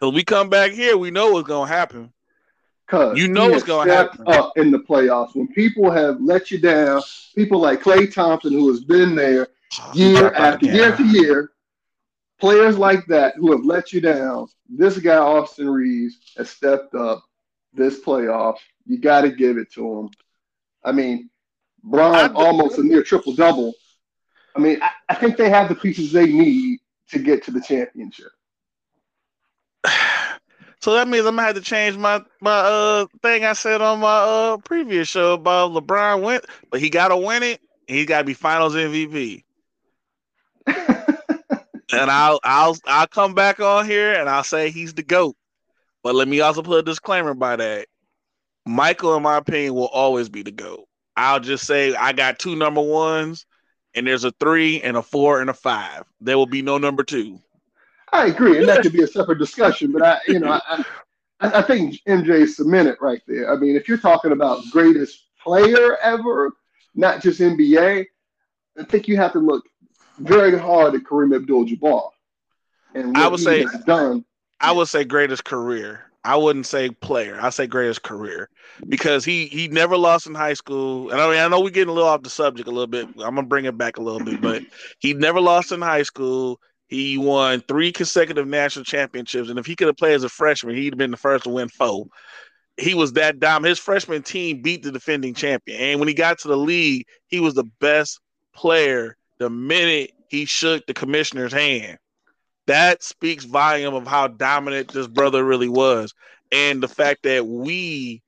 Cause we come back here, we know what's gonna happen. Cause you know what's gonna happen up in the playoffs when people have let you down. People like Klay Thompson, who has been there oh, year after year after year. Players like that who have let you down. This guy Austin Reaves has stepped up this playoff. You got to give it to him. I mean, Bron almost a near triple double I mean, I, I think they have the pieces they need to get to the championship. So that means I'm gonna have to change my my uh thing I said on my uh previous show about LeBron went, but he gotta win it. he gotta be Finals MVP. and I'll I'll I'll come back on here and I'll say he's the goat. But let me also put a disclaimer by that. Michael, in my opinion, will always be the goat. I'll just say I got two number ones and there's a three and a four and a five. There will be no number two. I agree, and that could be a separate discussion. But I, you know, I, I, I think MJ cemented right there. I mean, if you're talking about greatest player ever, not just NBA, I think you have to look very hard at Kareem Abdul-Jabbar. And I would say done. I would say greatest career. I wouldn't say player. I say greatest career because he he never lost in high school. And I mean, I know we're getting a little off the subject a little bit. I'm gonna bring it back a little bit, but he never lost in high school. He won three consecutive national championships, and if he could have played as a freshman, he'd have been the first to win four. He was that dumb. His freshman team beat the defending champion, and when he got to the league, he was the best player the minute he shook the commissioner's hand that speaks volume of how dominant this brother really was. And the fact that we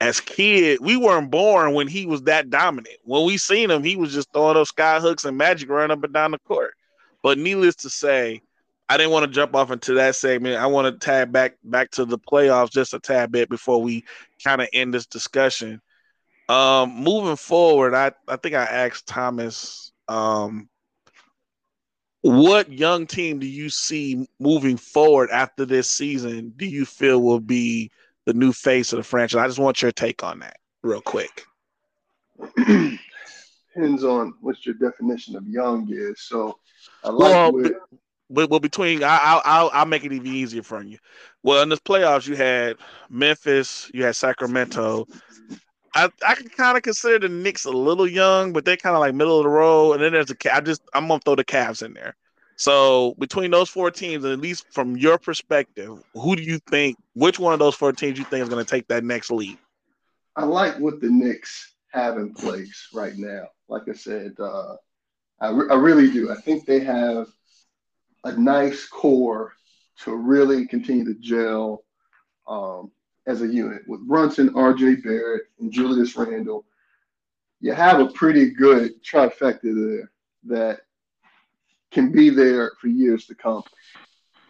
as kids we weren't born when he was that dominant. When we seen him he was just throwing up sky hooks and magic running up and down the court. But needless to say i didn't want to jump off into that segment. I want to tag back back to the playoffs just a tad bit before we kind of end this discussion. Um moving forward i i think i asked thomas um what young team do you see moving forward after this season do you feel will be the new face of the franchise? I just want your take on that real quick. Depends on what your definition of young is. So I like well, with, but, well between I, I'll I'll make it even easier for you. Well, in this playoffs, you had Memphis, you had Sacramento. I, I can kind of consider the Knicks a little young, but they're kind of like middle of the road. And then there's a I just I'm gonna throw the Cavs in there. So between those four teams, at least from your perspective, who do you think? Which one of those four teams you think is to take that next lead? I like what the Knicks have in place right now. Like I said, uh, I, re- I really do. I think they have a nice core to really continue to gel um, as a unit with Brunson, RJ Barrett, and Julius Randle. You have a pretty good trifecta there that can be there for years to come.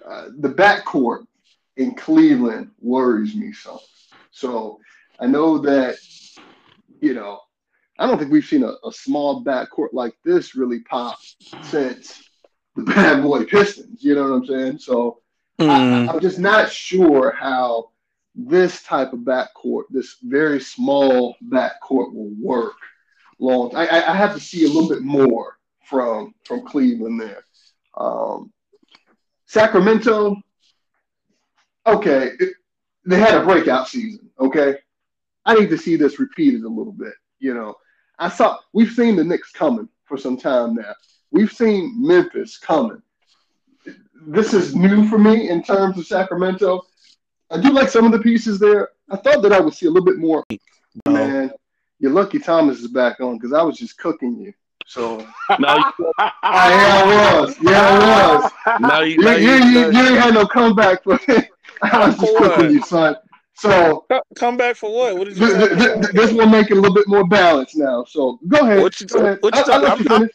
Uh, the backcourt in Cleveland worries me some. So I know that, you know, I don't think we've seen a, a small backcourt like this really pop since the bad boy Pistons. You know what I'm saying? So mm. I, I'm just not sure how this type of backcourt, this very small backcourt, will work long. I, I, have to see a little bit more from from Cleveland there. Um, Sacramento, okay, it, they had a breakout season. Okay, I need to see this repeated a little bit. You know, I saw we've seen the Knicks coming for some time now. We've seen Memphis coming. This is new for me in terms of Sacramento. I do like some of the pieces there. I thought that I would see a little bit more. Man, you're lucky Thomas is back on because I was just cooking you. So No, I, oh, yeah, I was. Yeah, I was. no, you, You, no, you, you, you, you ain't had no comeback for I was just cooking you, son. So Co- Come back for what? What did you? th- th- th- this will make it a little bit more balanced now. So go ahead. What you- go ahead. what you I, I'll let talking- you finish.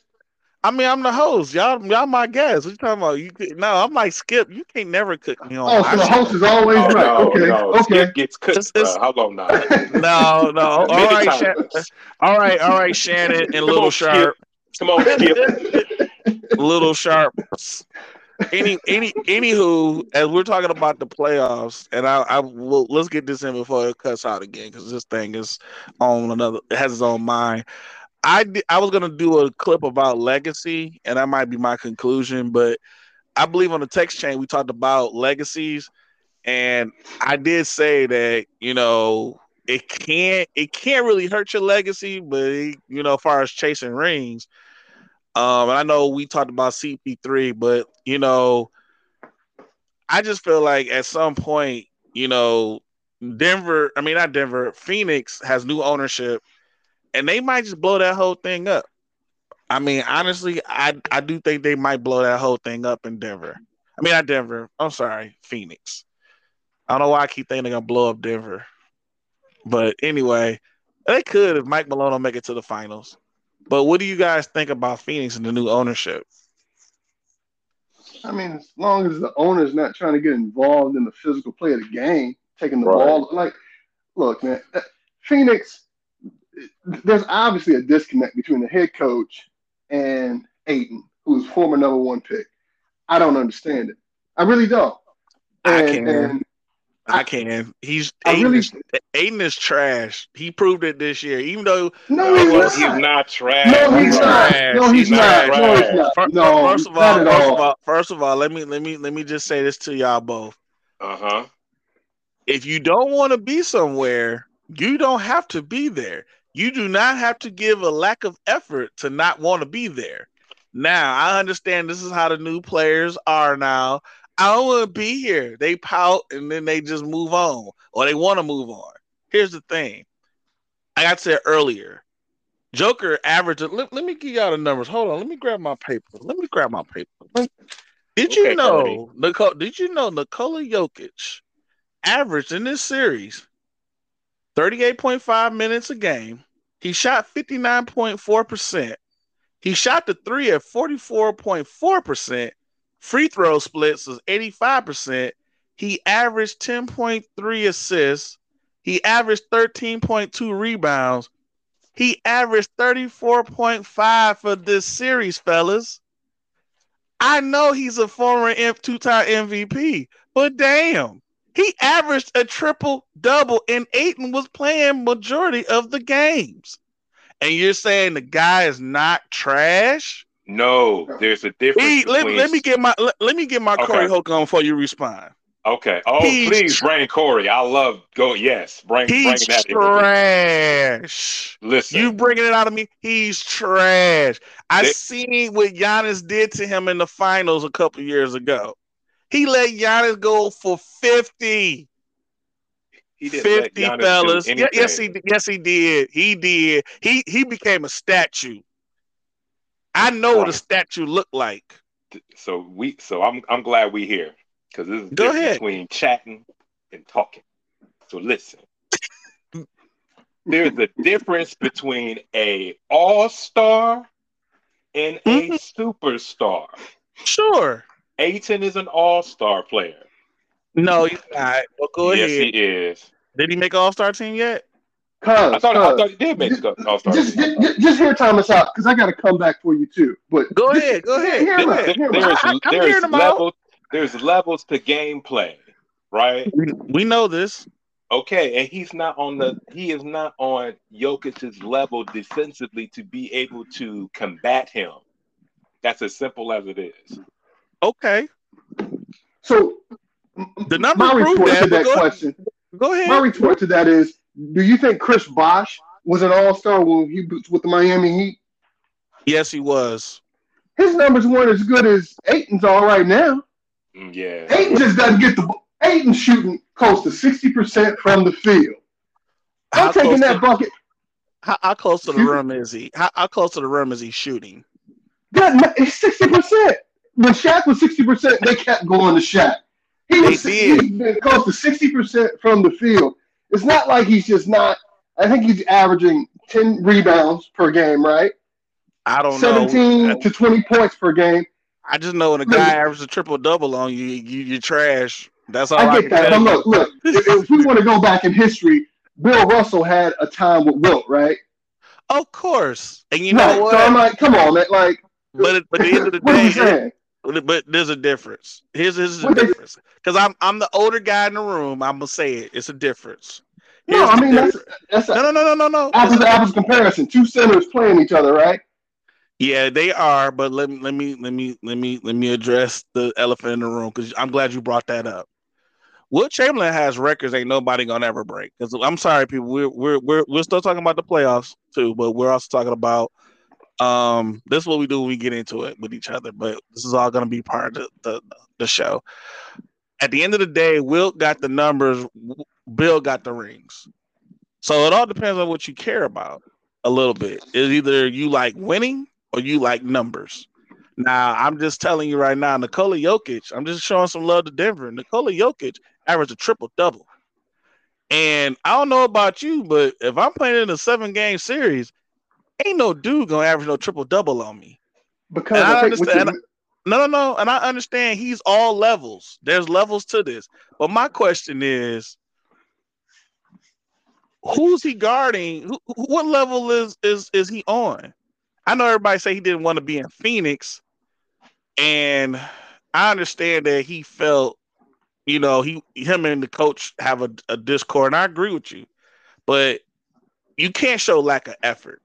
I mean, I'm the host. Y'all, y'all my guests. What you talking about? You could- no, I'm like Skip. You can't never cook me on. Oh, so my the host is always Oh, right. no, okay. no. Okay. Skip gets cooked. It's- it's- uh, how long now? No, no. All Many right, times. Shan- all right, all right, Shannon and Come Little on, Skip. Sharpe, Come on, Skip. Little Sharpe. Any, any, anywho, as we're talking about the playoffs, and I, I will let's get this in before it cuts out again because this thing is on another. It has its own mind. I I was gonna do a clip about legacy, and that might be my conclusion, but I believe on the text chain we talked about legacies, and I did say that you know it can't it can't really hurt your legacy, but you know, as far as chasing rings, um, and I know we talked about CP3, but you know, I just feel like at some point, you know, Denver, I mean not Denver, Phoenix has new ownership, and they might just blow that whole thing up. I mean, honestly, I I do think they might blow that whole thing up in Denver. I mean, not Denver. I'm sorry, Phoenix. I don't know why I keep thinking they're gonna blow up Denver, but anyway, they could if Mike Malone don't make it to the finals. But what do you guys think about Phoenix and the new ownership? I mean, as long as the owner's not trying to get involved in the physical play of the game, taking the Right. ball, like, look, man, Phoenix, there's obviously a disconnect between the head coach and Ayton, who's former number one pick. I don't understand it. I really don't. I can. and I can. He's I Ayton, really- is, Ayton is trash. He proved it this year, even though no, No, he's, No, not. he's not trash. No, he's He's not. trash. No, he's He's not. not No, he's not. fir- No, first of all, first all. of all, first of all, let me let me let me just say this to y'all both. Uh huh. If you don't want to be somewhere, you don't have to be there. You do not have to give a lack of effort to not want to be there. Now, I understand this is how the new players are now. I don't want to be here. They pout and then they just move on or they want to move on. Here's the thing. I got said earlier. Joker averaged. Let, let me give y'all the numbers. Hold on. Let me grab my paper. Let me grab my paper. Let- Did you Okay, know, Nicole, did you know Nikola Jokic averaged in this series 38.5 minutes a game? He shot 59.4%. He shot the three at 44.4%. Free throw splits was 85%. He averaged 10.3 assists. He averaged 13.2 rebounds. He averaged 34.5 for this series, fellas. I know he's a former two-time MVP, but damn, he averaged a triple double, and Ayton was playing majority of the games. And you're saying the guy is not trash? No, there's a difference. He, let, between... let me get my let, let me get my Okay. Corey Hook on before you respond. Okay. Oh, He's please bring Corey. I love go. Yes, bring bring He's that. in. trash. Listen, You bringing it out of me? He's trash. I They- seen what Giannis did to him in the finals a couple years ago. He let Giannis go for 50. he didn't 50 fellas. Yes, he did. Yes, he did. He did. He he became a statue. I know what a statue looked like. So we. So I'm I'm glad we here because this is Go ahead. between chatting and talking. So listen. There's a difference between a all star and a Mm-hmm. superstar. Sure. Ayton is an all star player. No, he's not. But go yes, ahead. he is. Did he make an All Star team yet? Cuz, I thought, I thought he did make the all star. just, just, just hear Thomas out because I got to come back for you too. But Go just- ahead. Go ahead. Hear him Go out, ahead. hear him out. there's I- there's hearing levels there's levels to gameplay, right? We, we know this. Okay, and he's not on the he is not on Jokic's level defensively to be able to combat him. That's as simple as it is. Okay. So The numbers my prove retort that, to that go- question, Go ahead. my retort to that is, do you think Chris Bosh was an All Star when he was with the Miami Heat? Yes, he was. His numbers weren't as good as Ayton's all right now. Mm, Yeah. Ayton just doesn't get the ball. Ayton shooting close to sixty percent from the field. I'm How taking that to, bucket. how, how close to the Excuse rim is he? How, how close to the rim is he shooting? That it's sixty percent. When Shaq was sixty percent, they kept going to Shaq. He was did. he's been close to sixty percent from the field. It's not like he's just not. I think he's averaging ten rebounds per game, right? I don't Seventeen know. to twenty points per game. I just know when a guy averages a triple double on you, you you're trash. That's all I, I get that. But you. look, look. If, if we want to go back in history, Bill Russell had a time with Wilt, right? Of course, and you right. know what? So I'm like, come on, man. Like, but but at the end of the you day? But there's a difference. Here's, here's the difference. Because I'm I'm the older guy in the room. I'm gonna say it. It's a difference. No, I mean that's that's no no no no no no. apples to apples comparison. Two centers playing each other, right? Yeah, they are. But let me let me let me let me let me address the elephant in the room because I'm glad you brought that up. Wilt Chamberlain has records ain't nobody gonna ever break. Because I'm sorry, people, we're we're we're we're still talking about the playoffs too, but we're also talking about um this is what we do when we get into it with each other. But this is all gonna be part of the the, the show. At the end of the day, Wilt got the numbers, Bill got the rings. So it all depends on what you care about a little bit. Is either you like winning or you like numbers. Now, I'm just telling you right now, Nikola Jokic, I'm just showing some love to Denver. Nikola Jokic averaged a triple double. And I don't know about you, but if I'm playing in a seven game series, ain't no dude gonna average no triple double on me. Because And I I think with understand- No, no, no. And I understand he's all levels. There's levels to this. But my question is who's he guarding? Who, who- what level is is is he on? I know everybody say he didn't want to be in Phoenix, and I understand that he felt, you know, he him and the coach have a, a discord, and I agree with you, but you can't show lack of effort.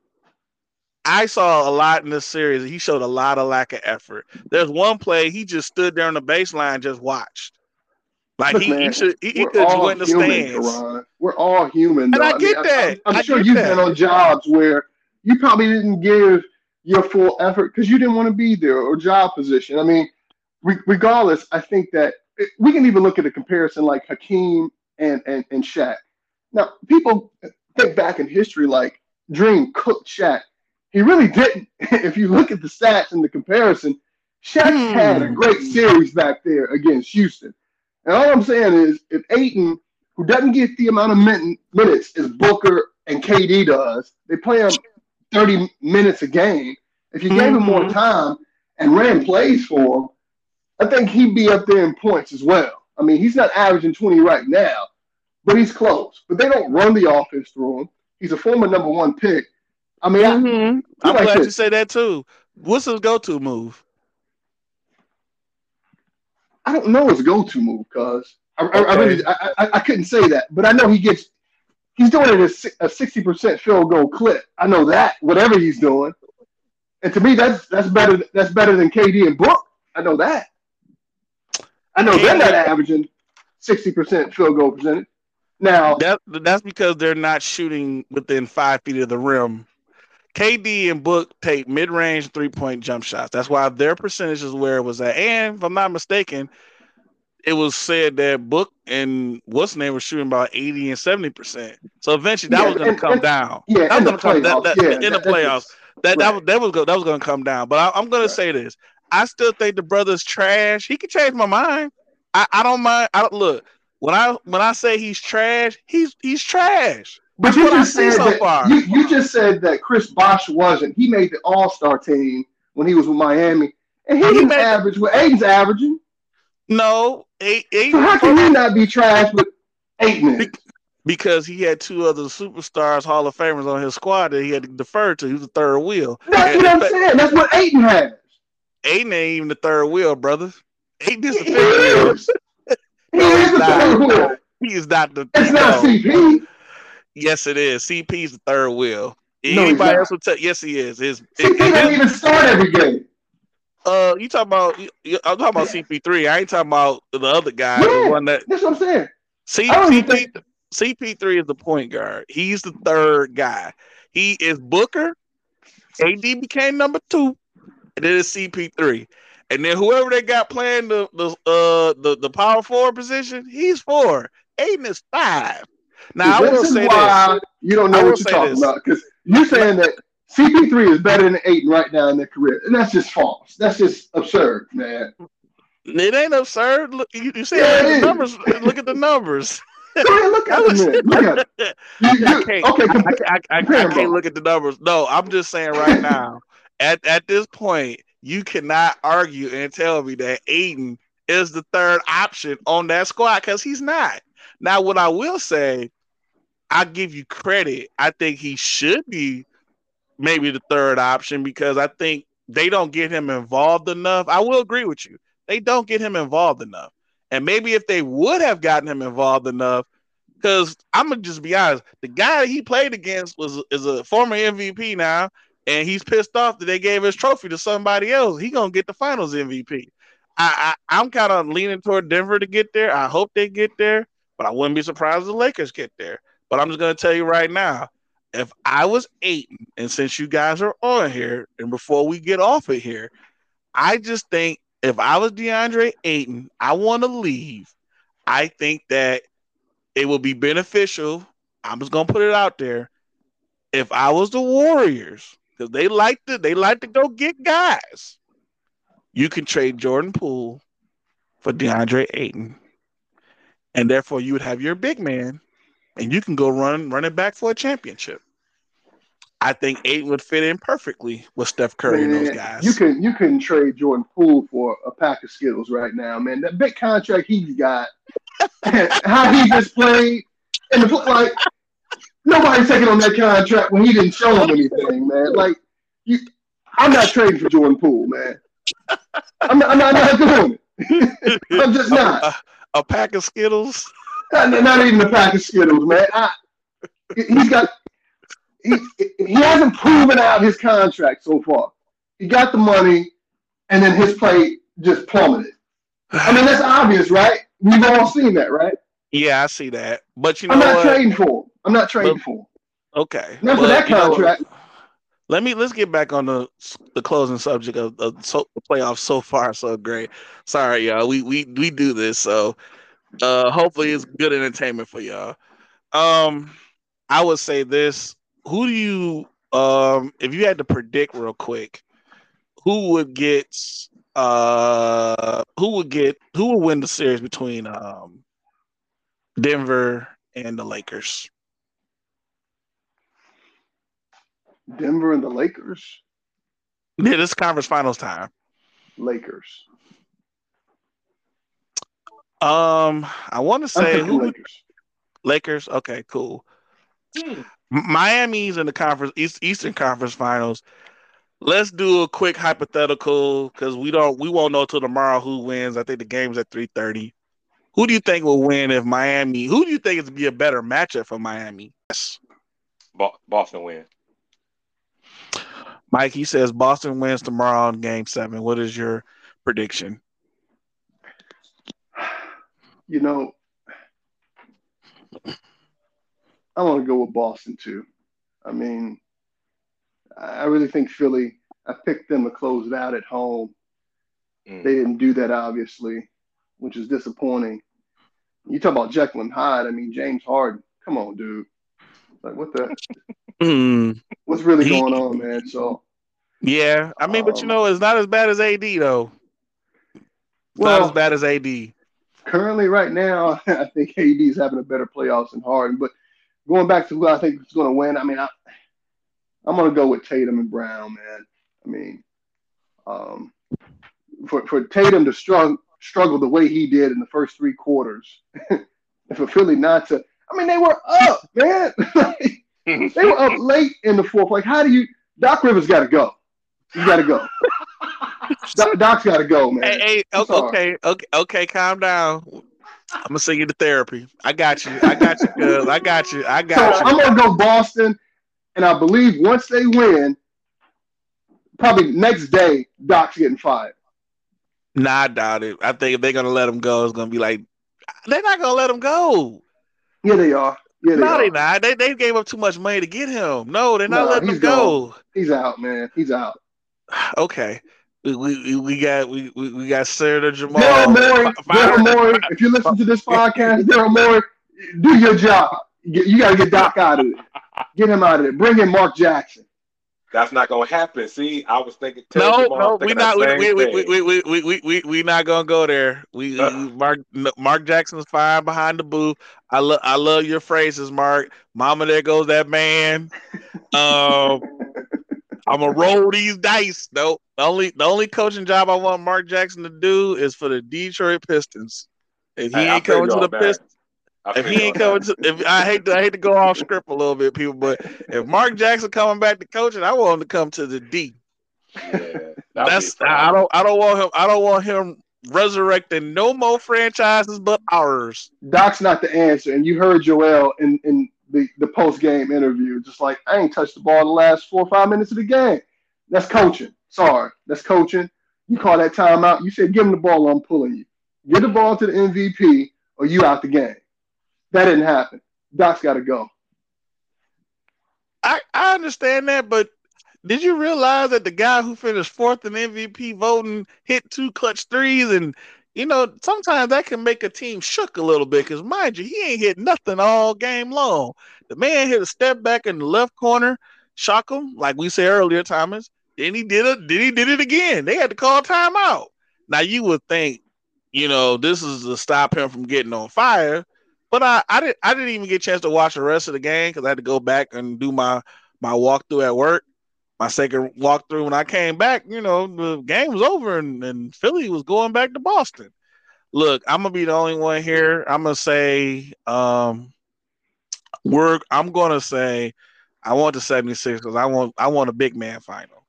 I saw a lot in this series. He showed a lot of lack of effort. There's one play he just stood there on the baseline, just watched. Like Look, he, he man, should he, he could all the stands. Karonn. We're all human. And though. I mean, get that. I'm, I sure you've that. been on jobs where you probably didn't give your full effort because you didn't want to be there or job position. I mean, re- regardless, I think that we can even look at a comparison like Hakeem and and and Shaq. Now, people think back in history like Dream cooked Shaq. He really didn't. if you look at the stats and the comparison, Shaq Hmm. had a great series back there against Houston. And all I'm saying is, if Ayton, who doesn't get the amount of min- minutes as Booker and KD does, they play him 30 minutes a game. If you gave him more Mhm. time and ran plays for him, I think he'd be up there in points as well. I mean, he's not averaging 20 right now, but he's close. But they don't run the offense through him. He's a former number one pick. I mean, I- Mhm. I'm like glad this. you say that too. What's his go-to move? I don't know his go-to move because I, I, I really I, I, I couldn't say that, but I know he gets he's doing it a sixty percent field goal clip. I know that whatever he's doing, and to me that's that's better that's better than KD and Book. I know that. I know they're not averaging sixty percent field goal percentage. Now That that's because they're not shooting within five feet of the rim. KD and Book take mid-range three-point jump shots. That's why their percentage is where it was at. And if I'm not mistaken, it was said that Book and what's name was shooting about 80 and 70 percent. So eventually that Yeah, was going to come and- down. yeah, That was the gonna come that, that, yeah, in the that- that's playoffs. That that right. was that was that was going to come down. But I, I'm going Right. to say this: I still think the brother's trash. He can change my mind. I, I don't mind. I look when I when I say he's trash, he's he's trash. But That's you just said so that far. you, you just said that Chris Bosh wasn't. He made the All Star team when he was with Miami, and he, He didn't made average what Ayton's averaging. No, eight, eight, So how can he not be trash with minutes? because he had two other superstars, Hall of Famers on his squad that he had to defer to. He was the third wheel. That's And what I'm fact, saying. That's what Ayton has. Ayton ain't even the third wheel, brother. Ayton is the He wheel. is. He is the third wheel. he is not the. It's not no. CP. Yes, it is. CP's the third wheel. No, Anybody else would tell? Yes, he is. His, CP doesn't even start every game. uh, you talking about? you- I'm talking about CP3. I ain't talking about the other guy, Yeah. the one that That's what I'm saying. C- CP, CP3 is the point guard. He's the third guy. He is Booker. AD became number two, and then it's CP3. And then whoever they got playing the the uh the, the power forward position, he's four. Ayton is five. Now I this will is say why this. you don't know will what you're talking this. about because you're saying that CP3 is better than Ayton right now in their career, and that's just false. That's just absurd, man. It ain't absurd. Look, you, you see Yeah, the numbers. Look at the numbers. Look at it. Look at it. You- I can't. okay, I, I, I, I can't look at the numbers. No, I'm just saying right now. at at this point, you cannot argue and tell me that Ayton is the third option on that squad because he's not. Now, what I will say, I give you credit. I think he should be maybe the third option because I think they don't get him involved enough. I will agree with you. They don't get him involved enough. And maybe if they would have gotten him involved enough, because I'm gonna just be honest, the guy he played against was is a former MVP now, and he's pissed off that they gave his trophy to somebody else. He gonna get the Finals MVP. I, I I'm kind of leaning toward Denver to get there. I hope they get there, but I wouldn't be surprised if the Lakers get there. But I'm just gonna tell you right now, if I was Ayton, and since you guys are on here, and before we get off of here, I just think if I was DeAndre Ayton, I want to leave. I think that it would be beneficial. I'm just gonna put it out there. If I was the Warriors, because they like to they like to go get guys, you can trade Jordan Poole for DeAndre Ayton, and therefore you would have your big man, and you can go run run it back for a championship. I think Ayton would fit in perfectly with Steph Curry and those guys. You can you can trade Jordan Poole for a pack of Skittles right now, man. That big contract he's got, how he just played, and the, like nobody's taking on that contract when he didn't show him anything, man. Like you, I'm not trading for Jordan Poole, man. I'm not, I'm not, I'm not doing it. I'm just not. a, uh, a pack of Skittles. Not, not even a pack of Skittles, man. I, he's got he, he hasn't proven out his contract so far. He got the money, and then his play just plummeted. I mean, that's obvious, right? We've all seen that, right? Yeah, I see that. But you know I'm not what? trading for him. I'm not trading But- for him. Okay. Not for But that you know contract. Let me let's get back on the the closing subject of, of so, the playoffs so far so great. Sorry, y'all. We we we do this so uh hopefully it's good entertainment for y'all. Um I would say this. Who do you um if you had to predict real quick, who would get uh who would get who would win the series between um Denver and the Lakers? Denver and the Lakers. Yeah, this is conference finals time. Lakers. Um, I want to say who Lakers. Lakers. Okay, cool. Hmm. Miami's in the conference East, Eastern Conference Finals. Let's do a quick hypothetical because we don't we won't know till tomorrow who wins. I think the game's at three thirty. Who do you think will win if Miami? Who do you think is be a better matchup for Miami? Yes. Boston win. Mike, he says Boston wins tomorrow in Game Seven. What is your prediction? You know, I want to go with Boston too. I mean, I really think Philly. I picked them to close it out at home. Mm. They didn't do that, obviously, which is disappointing. You talk about Jekyll and Hyde. I mean, James Harden. Come on, dude. Like, what the? Hmm. What's really He- going on, man? So, Yeah, I mean, but you Um, know, it's not as bad as AD though. It's Well- not as bad as AD. currently, right now, I think AD is having a better playoffs than Harden. But going back to who I think is going to win, I mean, I, I'm going to go with Tatum and Brown, man. I mean, um, for for Tatum to struggle struggle the way he did in the first three quarters, and for Philly not to, I mean, they were up, man. they were up late in the fourth. Like, how do you? Doc Rivers got to go. You got to go. Doc, Doc's got to go, man. Hey, hey, okay, okay, okay, calm down. I'm gonna send you to therapy. I got you. I got you, cuz. I got you. I So got you. I'm gonna go Boston, and I believe once they win, probably next day, Doc's getting fired. Nah, I doubt it. I think if they're gonna let him go, it's gonna be like they're not gonna let him go. Yeah, they are. Yeah, they No, are. they not. They they gave up too much money to get him. No, they're not Nah, letting him he's go. He's out, man. He's out. Okay. We, we, we got we, we we got Senator Jamal. Daryl Morey, Fi- Daryl Morey, if you listen to this podcast, Daryl Morey, do your job. You, you got to get Doc out of it. Get him out of it. Bring in Mark Jackson. That's not gonna happen. See, I was thinking. No, no, we thinking not. We we, we, we, we, we, we, we not gonna go there. We, Uh. Mark Mark Jackson's fine behind the booth. I love I love your phrases, Mark. Mama, there goes that man. Um, I'm gonna roll these dice. No, the only the only coaching job I want Mark Jackson to do is for the Detroit Pistons. If he Hey, ain't coming to the. Pistons. I If he ain't coming to, if I hate to, I hate to go off script a little bit, people, but if Mark Jackson coming back to coaching, I want him to come to the D. Yeah, That's I don't I don't want him I don't want him resurrecting no more franchises but ours. Doc's not the answer. And you heard Joel in, in the, the post game interview, just like, I ain't touched the ball the last four or five minutes of the game. That's coaching. Sorry. That's coaching. You call that timeout. You said, give him the ball, I'm pulling you. Get the ball to the MVP or you out the game. That didn't happen. Doc's got to go. I, I understand that, but did you realize that the guy who finished fourth in MVP voting hit two clutch threes and you know, sometimes that can make a team shook a little bit because mind you, he ain't hit nothing all game long. The man hit a step back in the left corner, shock him, like we said earlier, Thomas. Then he did it, then he did it again. They had to call timeout. Now you would think, you know, this is to stop him from getting on fire. But I, I didn't I didn't even get a chance to watch the rest of the game because I had to go back and do my my walkthrough at work. My second walkthrough when I came back, you know, the game was over and, and Philly was going back to Boston. Look, I'm gonna be the only one here. I'm gonna say um we're I'm gonna say I want the 76 because I want I want a big man final.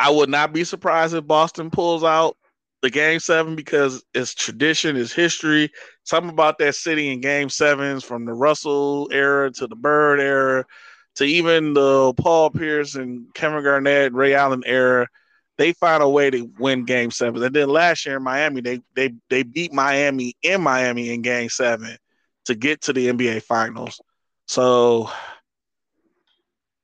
I would not be surprised if Boston pulls out the game seven because it's tradition, it's history. Something about that city in game sevens from the Russell era to the Bird era to even the Paul Pierce and Kevin Garnett, Ray Allen era, they find a way to win game seven. And then last year in Miami, they they they beat Miami in Miami in game seven to get to the NBA finals. So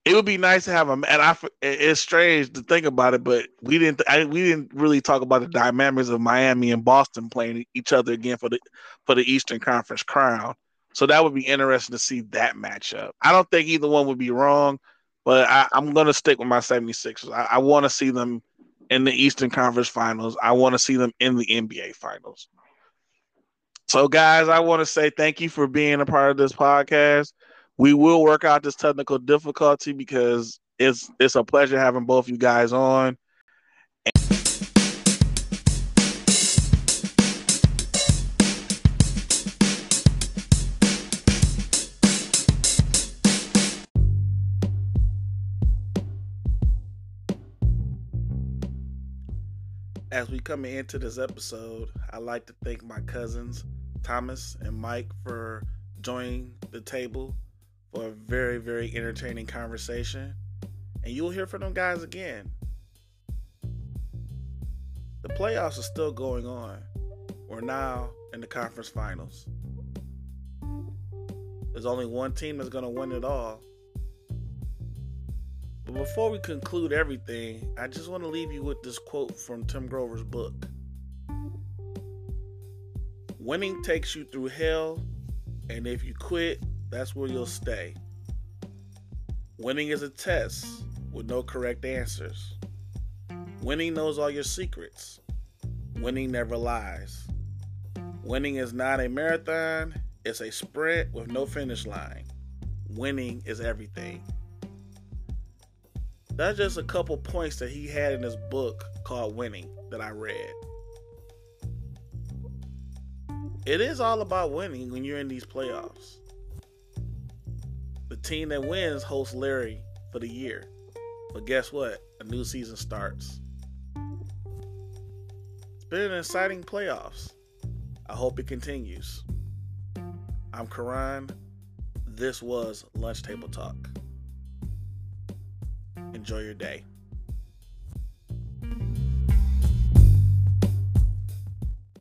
it would be nice to have them. And I, it's strange to think about it, but we didn't, I, we didn't really talk about the dynamics of Miami and Boston playing each other again for the for the Eastern Conference crown. So that would be interesting to see that matchup. I don't think either one would be wrong, but I, I'm going to stick with my 76ers. I, I want to see them in the Eastern Conference Finals. I want to see them in the NBA Finals. So, guys, I want to say thank you for being a part of this podcast. We will work out this technical difficulty because it's it's a pleasure having both you guys on. As we come into this episode, I'd like to thank my cousins, Thomas and Mike, for joining the table for a very, very entertaining conversation. And you'll hear from them guys again. The playoffs are still going on. We're now in the conference finals. There's only one team that's going to win it all. But before we conclude everything, I just want to leave you with this quote from Tim Grover's book Winning takes you through hell, and if you quit, that's where you'll stay. Winning is a test with no correct answers. Winning knows all your secrets. Winning never lies. Winning is not a marathon, it's a sprint with no finish line. Winning is everything. That's just a couple points that he had in his book called Winning that I read. It is all about winning when you're in these playoffs. The team that wins hosts Larry for the year. But guess what? A new season starts. It's been an exciting playoffs. I hope it continues. I'm Karonn. This was Lunch Table Talk. Enjoy your day.